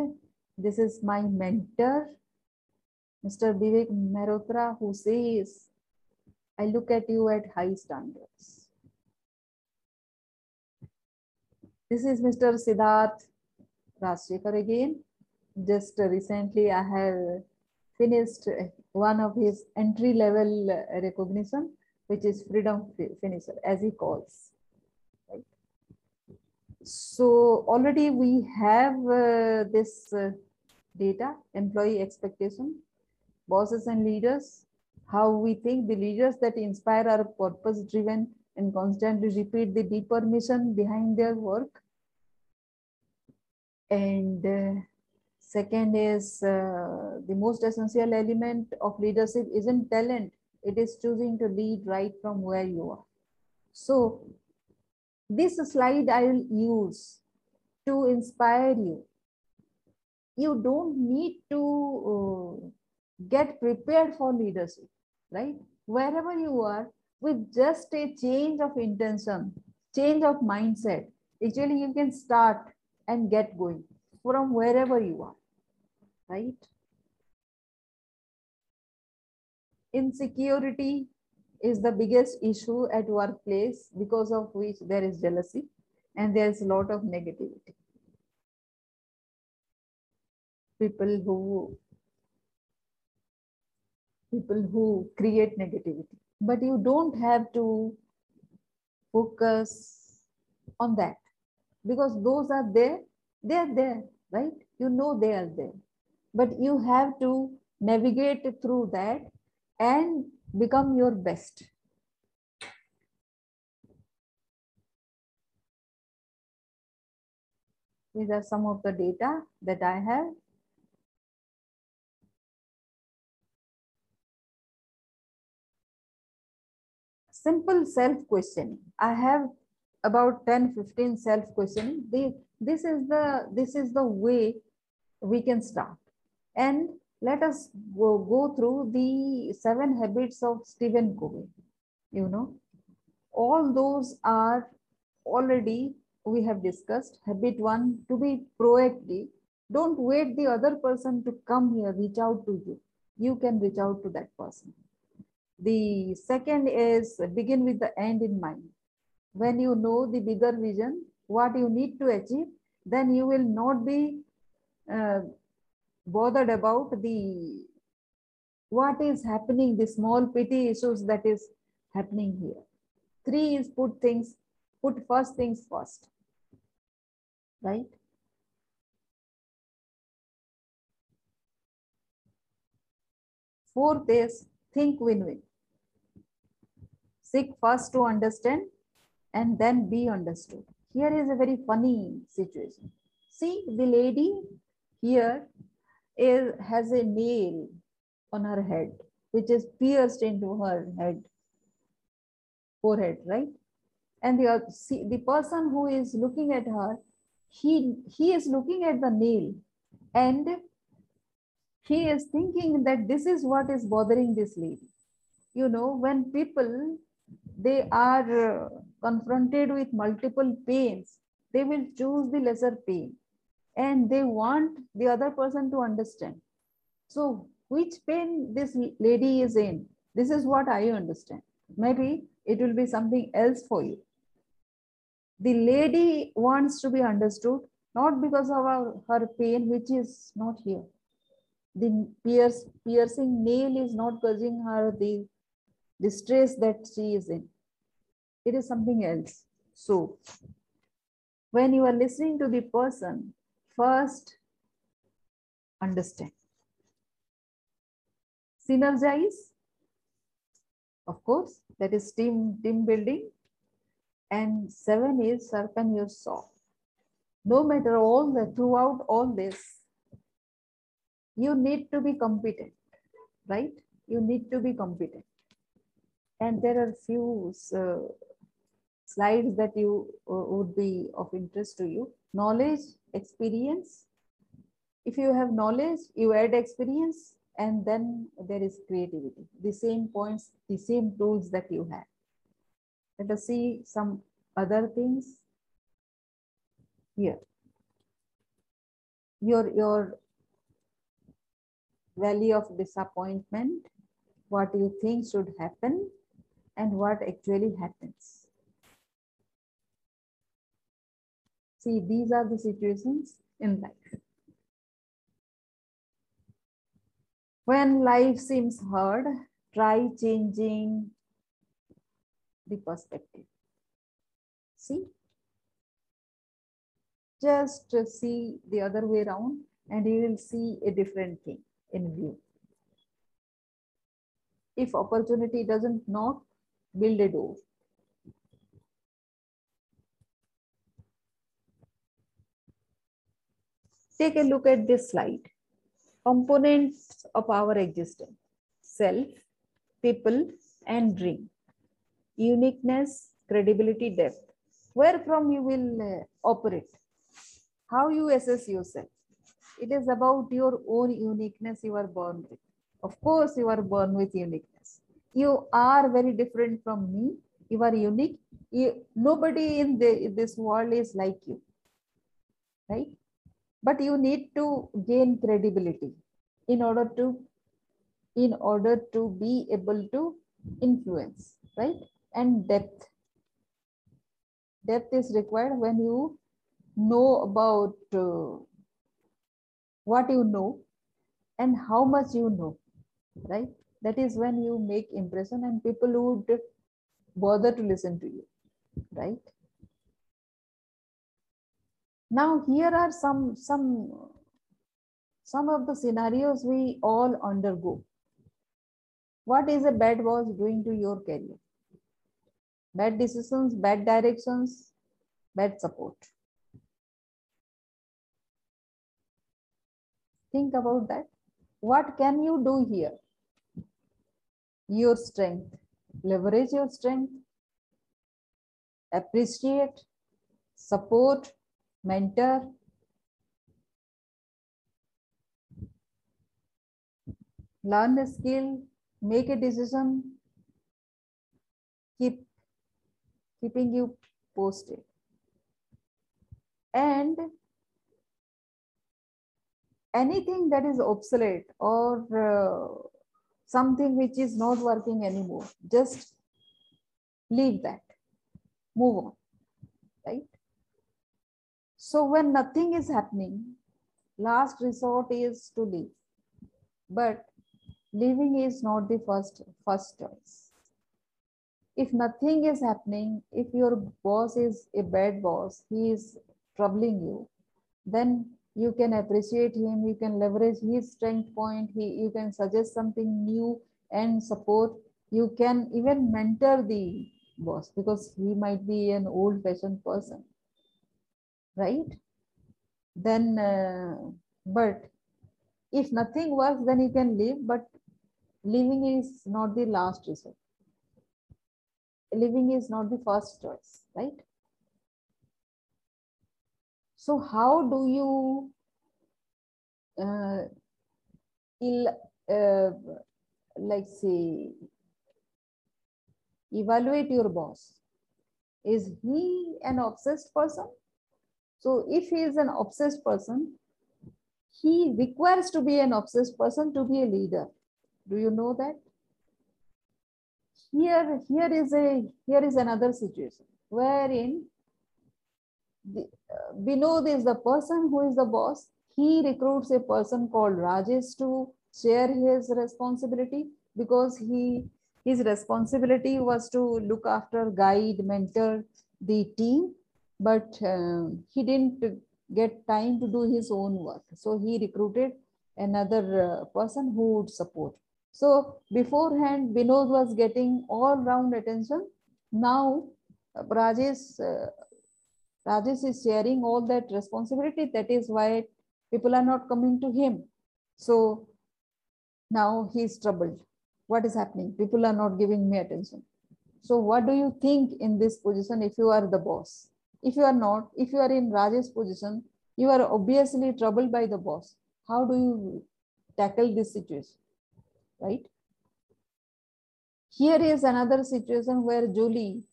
this is my mentor, Mr. Vivek Marotra, who says, I look at you at high standards. This is Mr. Siddharth Rajsekar again. Just recently, I have finished one of his entry level recognition, which is freedom finisher, as he calls. Right? So already we have uh, this uh, data, employee expectation, bosses and leaders, how we think the leaders that inspire are purpose driven and constantly repeat the deeper mission behind their work. And uh, second is uh, the most essential element of leadership isn't talent, it is choosing to lead right from where you are. So this slide I will use to inspire you you don't need to uh, get prepared for leadership, right? Wherever you are, with just a change of intention, change of mindset, actually you can start and get going from wherever you are, right? Insecurity is the biggest issue at workplace because of which there is jealousy and there's a lot of negativity. People who people who create negativity. But you don't have to focus on that because those are there they are there right? You know they are there but you have to navigate through that and become your best these are some of the data that i have simple self questioning. I have about 10, 15 self questioning. This is the this is the way we can start. And let us go, go through the seven habits of Stephen Covey. You know, all those are already we have discussed. Habit one, to be proactive. Don't wait the other person to come here, reach out to you. You can reach out to that person. The second is begin with the end in mind. When you know the bigger vision, what you need to achieve, then you will not be uh, bothered about the what is happening, the small petty issues that is happening here. Three is put things, put first things first. right? Fourth is think win-win. Seek first to understand and then be understood. Here is a very funny situation. See, the lady here is, has a nail on her head, which is pierced into her head, forehead, right? And the, see, the person who is looking at her, he, he is looking at the nail and he is thinking that this is what is bothering this lady. You know, when people, they are uh, confronted with multiple pains, they will choose the lesser pain and they want the other person to understand. So which pain this lady is in, this is what I understand. Maybe it will be something else for you. The lady wants to be understood, not because of our, her pain, which is not here the pierce, piercing nail is not causing her the distress that she is in. It is something else. So, when you are listening to the person, first understand. Synergize, of course, that is team, team building. And seven is sharpen your saw. No matter all the throughout all this, you need to be competent, right? You need to be competent. And there are few uh, slides that you uh, would be of interest to you. Knowledge, experience. If you have knowledge, you add experience, and then there is creativity. The same points, the same tools that you have. Let us see some other things here. Your, your valley of disappointment, what you think should happen, and what actually happens. See, these are the situations in life. When life seems hard, try changing the perspective. See? Just see the other way around and you will see a different thing in view. If opportunity doesn't knock, build a door. Take a look at this slide. Components of our existence. Self, people, and dream. Uniqueness, credibility, depth. Where from you will uh, operate. How you assess yourself it is about your own uniqueness you are born with. Of course, you are born with uniqueness. You are very different from me. You are unique. You, nobody in the, this world is like you. Right? But you need to gain credibility in order to in order to be able to influence, right? And depth. Depth is required when you know about uh, what you know and how much you know, right? That is when you make impression and people would bother to listen to you, right? Now here are some, some, some of the scenarios we all undergo. What is a bad boss doing to your career? Bad decisions, bad directions, bad support. Think about that. What can you do here? Your strength. Leverage your strength. Appreciate, support, mentor. Learn a skill, make a decision, keep keeping you posted. And anything that is obsolete or uh, something which is not working anymore, just leave that, move on? So when nothing is happening, last resort is to leave. But leaving is not the first, first choice. If nothing is happening, if your boss is a bad boss, he is troubling you, then you can appreciate him, you can leverage his strength point, he, you can suggest something new and support. You can even mentor the boss because he might be an old fashioned person, right? Then, uh, but if nothing works, then you can leave, but leaving is not the last resort. Leaving is not the first choice, right? So how do you uh, uh, like say evaluate your boss? Is he an obsessed person? So if he is an obsessed person, he requires to be an obsessed person to be a leader. Do you know that? Here, here is a here is another situation wherein the, uh, Binod is the person who is the boss. He recruits a person called Rajesh to share his responsibility because he his responsibility was to look after, guide, mentor the team, but uh, he didn't get time to do his own work. So he recruited another uh, person who would support. So beforehand, Binod was getting all round attention. Now Rajesh uh, Rajesh is sharing all that responsibility. That is why people are not coming to him. So now he is troubled. What is happening? People are not giving me attention. So what do you think in this position if you are the boss? If you are not, if you are in Rajesh's position, you are obviously troubled by the boss. How do you tackle this situation? Right? Here is another situation where Julie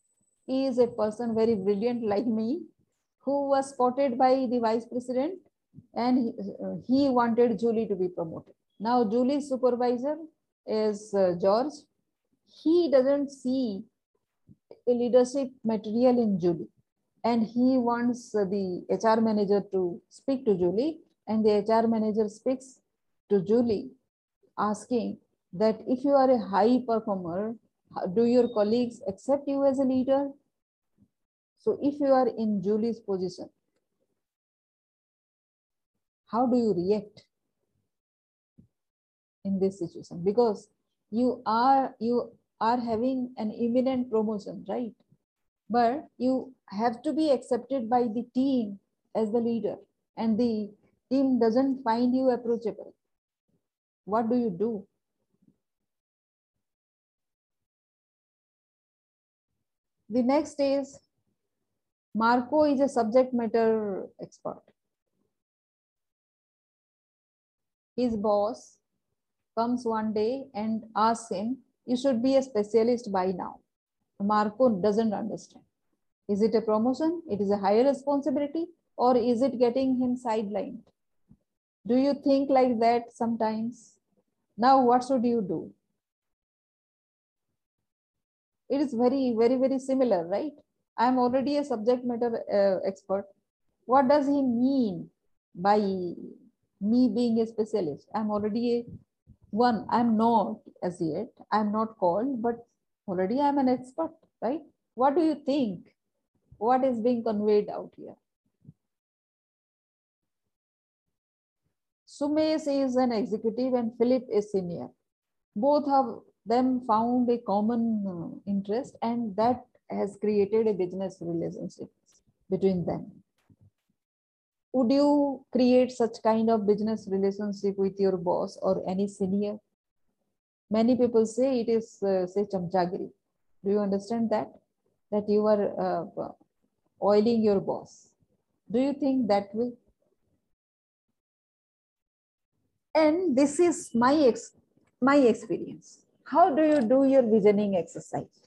is a person very brilliant like me who was spotted by the vice president and he, wanted Julie to be promoted. Now Julie's supervisor is uh, George. He doesn't see a leadership material in Julie and he wants the HR manager to speak to Julie and the HR manager speaks to Julie asking that if you are a high performer, do your colleagues accept you as a leader? So if you are in Julie's position, how do you react in this situation? Because you are you are having an imminent promotion, right? But you have to be accepted by the team as the leader, and the team doesn't find you approachable. What do you do? The next is Marco is a subject matter expert. His boss comes one day and asks him, you should be a specialist by now. Marco doesn't understand. Is it a promotion? It is a higher responsibility or is it getting him sidelined? Do you think like that sometimes? Now, what should you do? It is very, very, very similar, right? I'm already a subject matter uh, expert. What does he mean by me being a specialist? I'm already a one. I'm not as yet. I'm not called, but already I'm an expert, right? What do you think? What is being conveyed out here? Sumesh is an executive and Philip is senior. Both of them found a common uh, interest and that has created a business relationship between them. Would you create such kind of business relationship with your boss or any senior? Many people say it is, uh, say, chamchagiri. Do you understand that? That you are uh, oiling your boss. Do you think that way? And this is my ex my experience. How do you do your visioning exercise?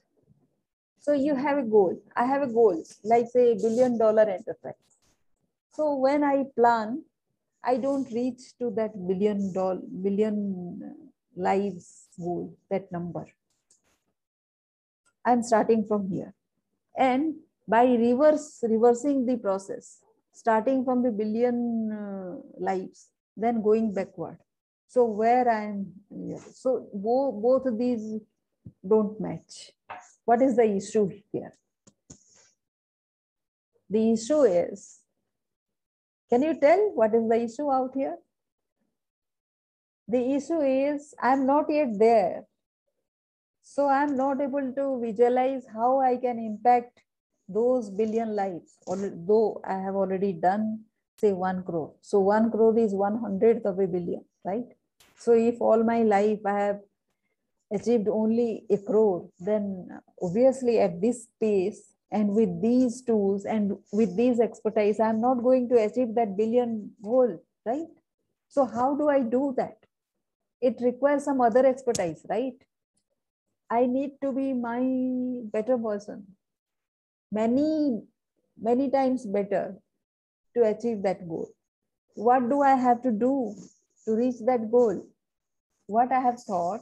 So you have a goal. I have a goal, like say a billion dollar enterprise. So when I plan, I don't reach to that billion dollar, billion lives goal, that number. I'm starting from here. And by reverse, reversing the process, starting from the billion uh, lives, then going backward. So where I'm, so bo both of these don't match. What is the issue here? The issue is Can you tell what is the issue out here? The issue is I'm not yet there. So I'm not able to visualize how I can impact those billion lives, although I have already done, say, one crore. So one crore is one hundredth of a billion, right? So if all my life I have achieved only a crore, then obviously at this pace and with these tools and with these expertise, I'm not going to achieve that billion goal, right? So how do I do that? It requires some other expertise, right? I need to be my better person, many, many times better to achieve that goal. What do I have to do to reach that goal? What I have thought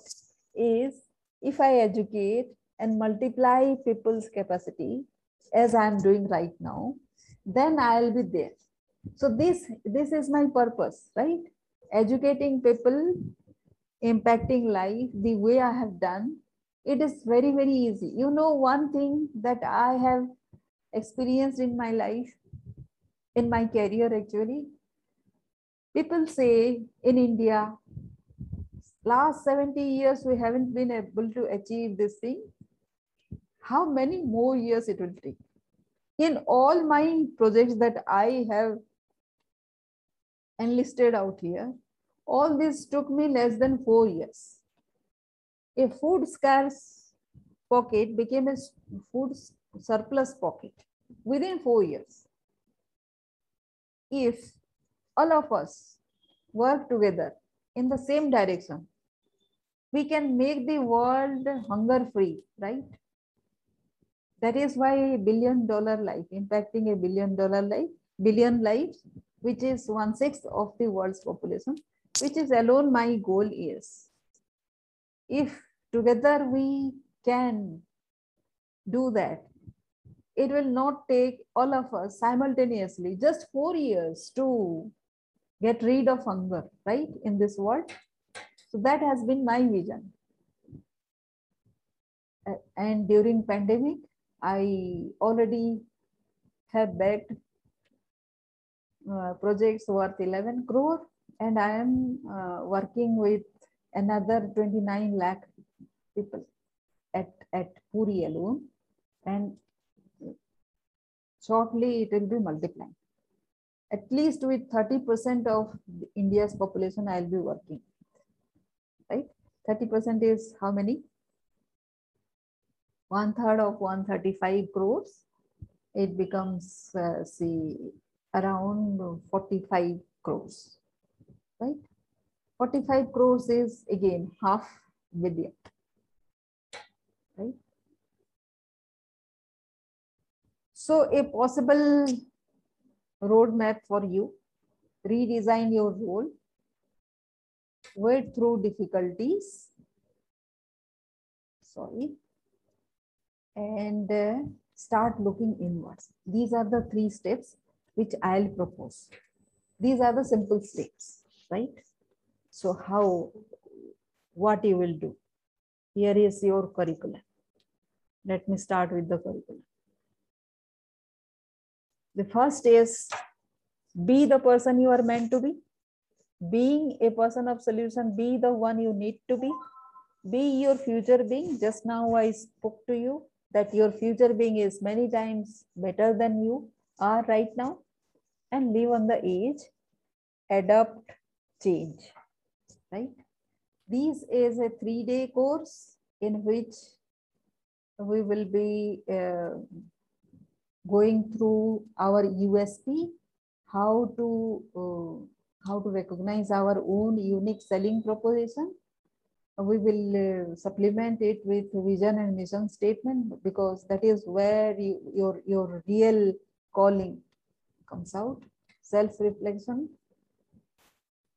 is if I educate and multiply people's capacity as I'm doing right now, then I'll be there. So this, this is my purpose, right? Educating people, impacting life the way I have done. It is very, very easy. You know, one thing that I have experienced in my life, in my career actually, people say in India, last 70 years we haven't been able to achieve this thing how many more years it will take in all my projects that i have enlisted out here all this took me less than four years a food scarce pocket became a food surplus pocket within four years if all of us work together in the same direction we can make the world hunger free, right? That is why a billion dollar life, impacting a billion dollar life, billion lives, which is one sixth of the world's population, which is alone my goal is. If together we can do that, it will not take all of us simultaneously just four years to get rid of hunger, right, in this world. So that has been my vision. And during pandemic, I already have backed uh, projects worth 11 crore and I am uh, working with another 29 lakh people at, at Puri alone and shortly it will be multiplying. At least with 30% of India's population, I'll be working right? 30% is how many? One third of 135 crores. It becomes, uh, see, around 45 crores, right? 45 crores is again half billion, right? So a possible roadmap for you, redesign your role wade through difficulties. Sorry. And uh, start looking inwards. These are the three steps which I'll propose. These are the simple steps, right? So how, what you will do. Here is your curriculum. Let me start with the curriculum. The first is be the person you are meant to be being a person of solution, be the one you need to be. Be your future being. Just now I spoke to you that your future being is many times better than you are right now. And live on the edge, adapt, change. Right? This is a three-day course in which we will be uh, going through our USP, how to uh, how to recognize our own unique selling proposition. We will uh, supplement it with vision and mission statement because that is where you, your, your real calling comes out. Self-reflection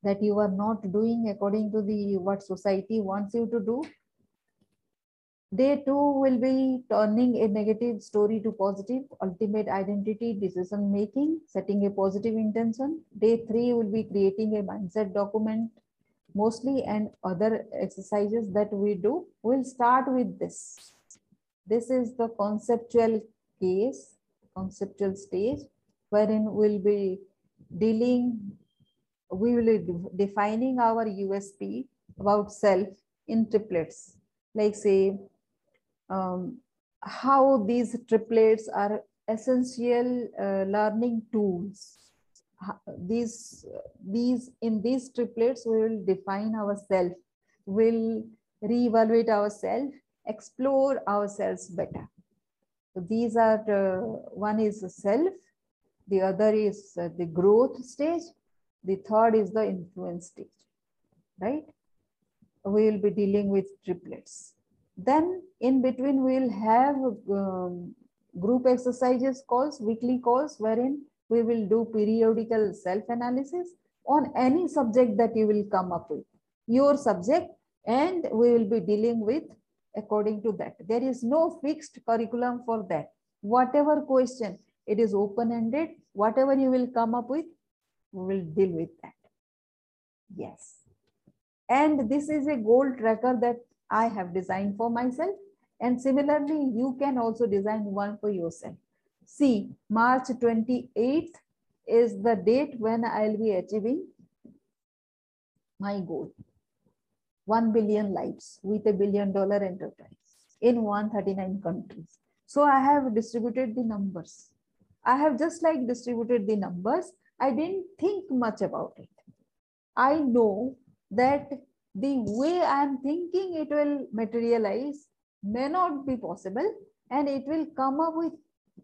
that you are not doing according to the what society wants you to do Day two will be turning a negative story to positive, ultimate identity, decision making, setting a positive intention. Day three will be creating a mindset document mostly and other exercises that we do. We'll start with this. This is the conceptual case, conceptual stage, wherein we'll be dealing, we will be defining our USP about self in triplets. Like say, um, how these triplets are essential uh, learning tools. These, these in these triplets, we will define ourselves, we will reevaluate ourselves, explore ourselves better. So these are, uh, one is self, the other is uh, the growth stage, the third is the influence stage, right? We will be dealing with triplets. Then in between, we will have um, group exercises calls, weekly calls, wherein we will do periodical self-analysis on any subject that you will come up with, your subject, and we will be dealing with according to that. There is no fixed curriculum for that. Whatever question, it is open-ended. Whatever you will come up with, we will deal with that. Yes. And this is a goal tracker that I have designed for myself. And similarly, you can also design one for yourself. See, March 28th is the date when I'll be achieving my goal. 1 billion lives with a billion dollar enterprise in 139 countries. So I have distributed the numbers. I have just like distributed the numbers. I didn't think much about it. I know that the way I'm thinking it will materialize may not be possible and it will come up with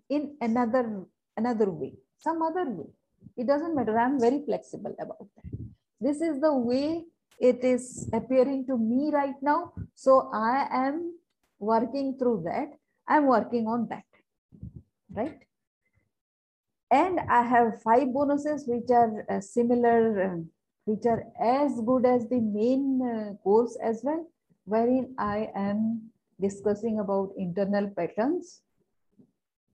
in another another way, some other way. It doesn't matter. I'm very flexible about that. This is the way it is appearing to me right now. So I am working through that. I'm working on that, right? And I have five bonuses which are uh, similar, uh, which are as good as the main uh, course as well, wherein I am discussing about internal patterns.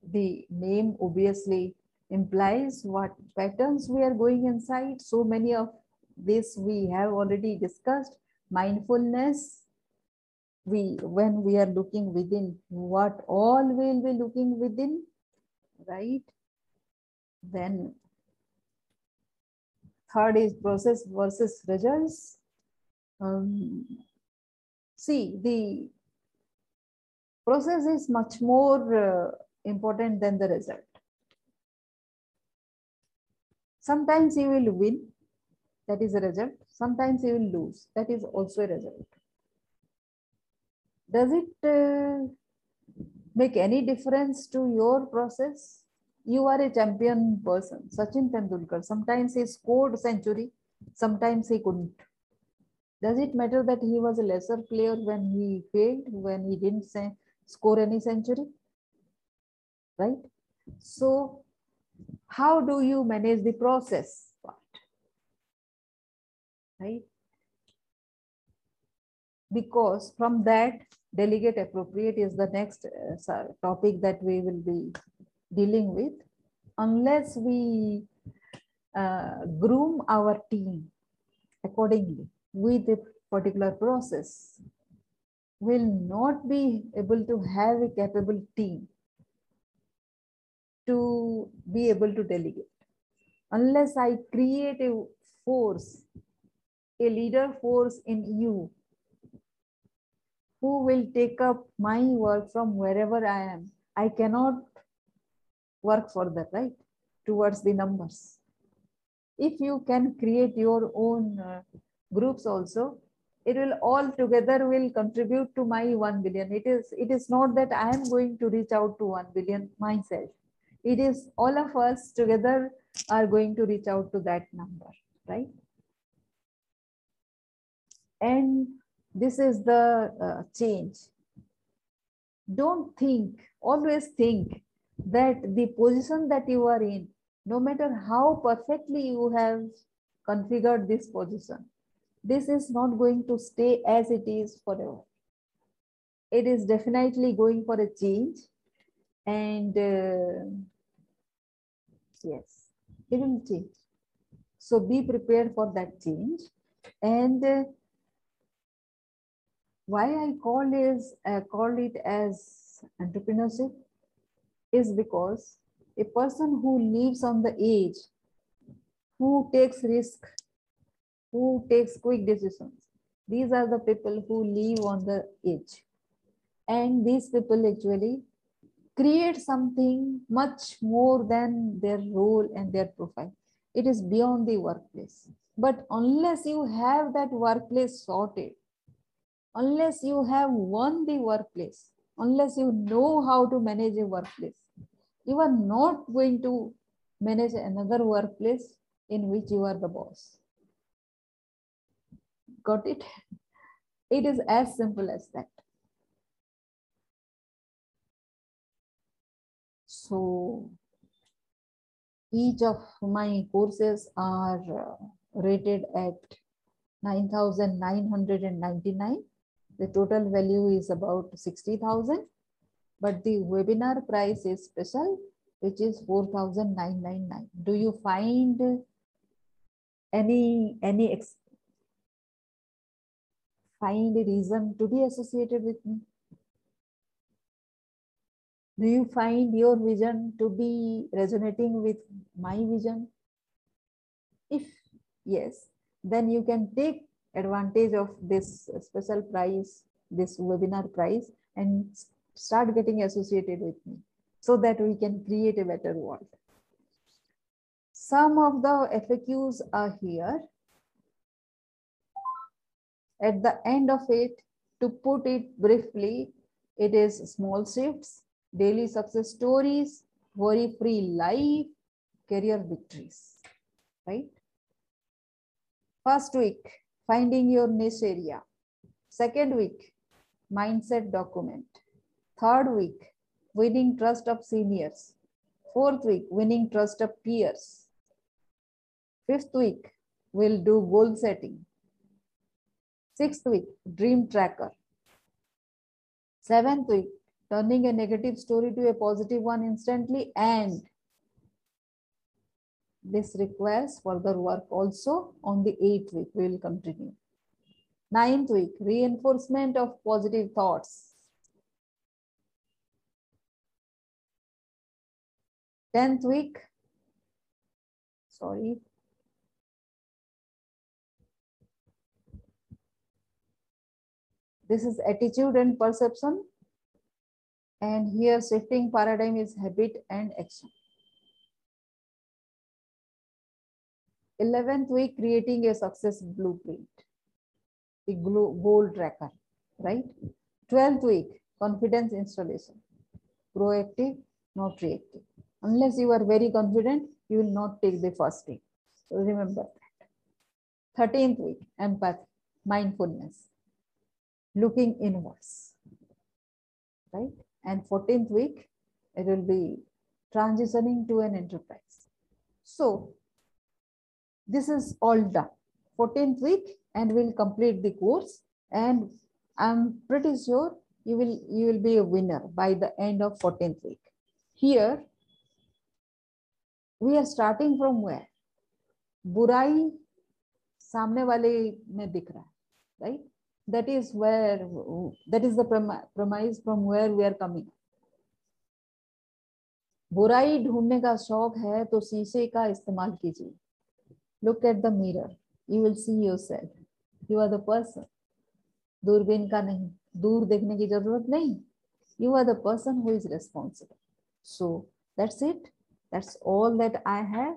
The name obviously implies what patterns we are going inside. So many of this we have already discussed. Mindfulness, we when we are looking within, what all we will be looking within, right? Then third is process versus results. Um, see, the process is much more uh, important than the result. Sometimes you will win, that is a result. Sometimes you will lose, that is also a result. Does it uh, make any difference to your process? You are a champion person, Sachin Tendulkar. Sometimes he scored century, sometimes he couldn't. Does it matter that he was a lesser player when he failed, when he didn't score any century? Right? So, how do you manage the process? part? right? Because from that, delegate appropriate is the next uh, topic that we will be dealing with. Unless we uh, groom our team accordingly with a particular process, will not be able to have a capable team to be able to delegate. Unless I create a force a leader force in you who will take up my work from wherever I am. I cannot work for further, right? Towards the numbers. If you can create your own uh, groups also, it will all together will contribute to my 1 billion. It is, it is not that I am going to reach out to 1 billion myself. It is all of us together are going to reach out to that number, right? And this is the uh, change. Don't think, always think that the position that you are in, no matter how perfectly you have configured this position, this is not going to stay as it is forever. It is definitely going for a change. And uh, yes, it will change. So be prepared for that change. And uh, why I call is uh, call it as entrepreneurship is because a person who lives on the edge who takes risk, who takes quick decisions. These are the people who live on the edge. And these people actually create something much more than their role and their profile. It is beyond the workplace. But unless you have that workplace sorted, unless you have won the workplace, unless you know how to manage a workplace, you are not going to manage another workplace in which you are the boss. Got it? It is as simple as that. So each of my courses are uh, rated at 9,999. The total value is about 60,000, but the webinar price is special, which is 4,999. Do you find any, any find a reason to be associated with me? Do you find your vision to be resonating with my vision? If yes, then you can take advantage of this special price, this webinar price, and start getting associated with me so that we can create a better world. Some of the FAQs are here. At the end of it, to put it briefly, it is small shifts, daily success stories, worry-free life, career victories, right? First week, finding your niche area. Second week, mindset document. Third week, winning trust of seniors. Fourth week, winning trust of peers. Fifth week, we'll do goal setting. Sixth week, dream tracker. Seventh week, turning a negative story to a positive one instantly and this requires further work also on the eighth week. We will continue. Ninth week, reinforcement of positive thoughts. Tenth week, sorry. This is attitude and perception. And here shifting paradigm is habit and action. 11th week, creating a success blueprint, the goal tracker, right? 12th week, confidence installation, proactive, not reactive. Unless you are very confident, you will not take the first. So remember that. 13th week, empathy, mindfulness, looking inwards, right? And 14th week, it will be transitioning to an enterprise. So this is all done. 14th week and we'll complete the course. And I'm pretty sure you will, you will be a winner by the end of 14th week. Here, we are starting from where बुराई सामने वाले में दिख रहा है right that is where that is the promise from where we are coming बुराई ढूँढने का शौक है तो शीशे का इस्तेमाल कीजिए। Look at the mirror you will see your self you are the person दूरबीन का नहीं। दूर देखने की ज़रूरत नहीं। You are the person who is responsible so that's it that's all that i have.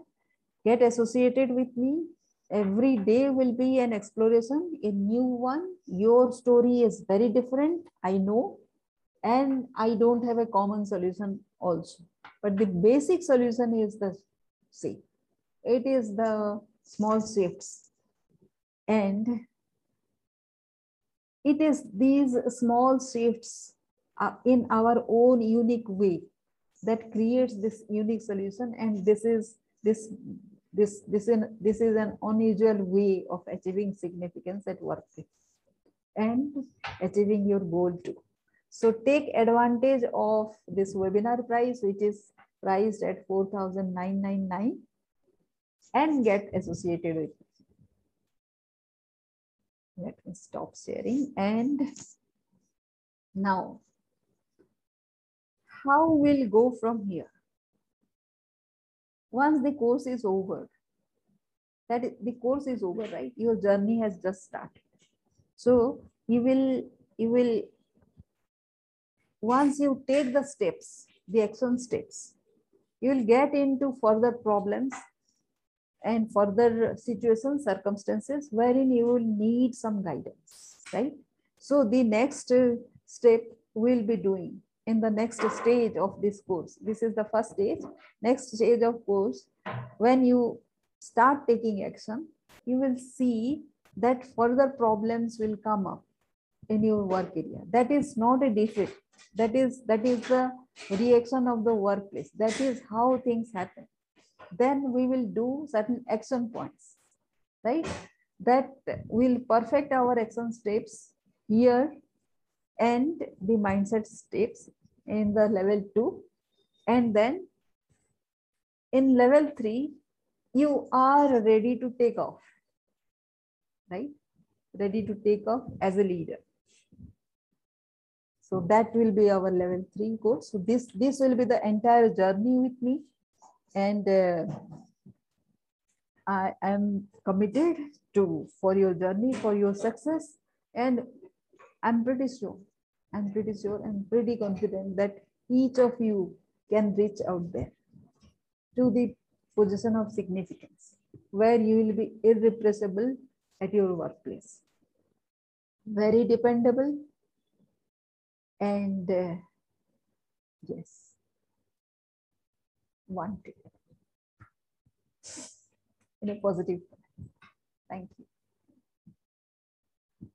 Get associated with me. Every day will be an exploration a new one. Your story is very different i know. And i don't have a common solution also. But the basic solution is the same. It is the small shifts. And it is these small shifts uh, in our own unique way that creates this unique solution. And this is this this this in this is an unusual way of achieving significance at work and achieving your goal too. So take advantage of this webinar price, which is priced at 4,999 and get associated with it. Let me stop sharing and now how we'll go from here. Once the course is over, that is, the course is over, right? Your journey has just started. So you will, you will, once you take the steps, the action steps, you will get into further problems and further situations, circumstances wherein you will need some guidance, right? So the next step we'll be doing in the next stage of this course. This is the first stage. Next stage of course, when you start taking action, you will see that further problems will come up in your work area. That is not a defeat. That is that is the reaction of the workplace. That is how things happen. Then we will do certain action points, right? That will perfect our action steps here and the mindset steps in the level two. And then in level three, you are ready to take off, right? Ready to take off as a leader. So that will be our level three course. So this, this will be the entire journey with me. And uh, I am committed to for your journey, for your success. And I'm pretty sure, I'm pretty sure, I'm pretty confident that each of you can reach out there to the position of significance where you will be irrepressible at your workplace. Very dependable and uh, yes, wanted in a positive way. Thank you.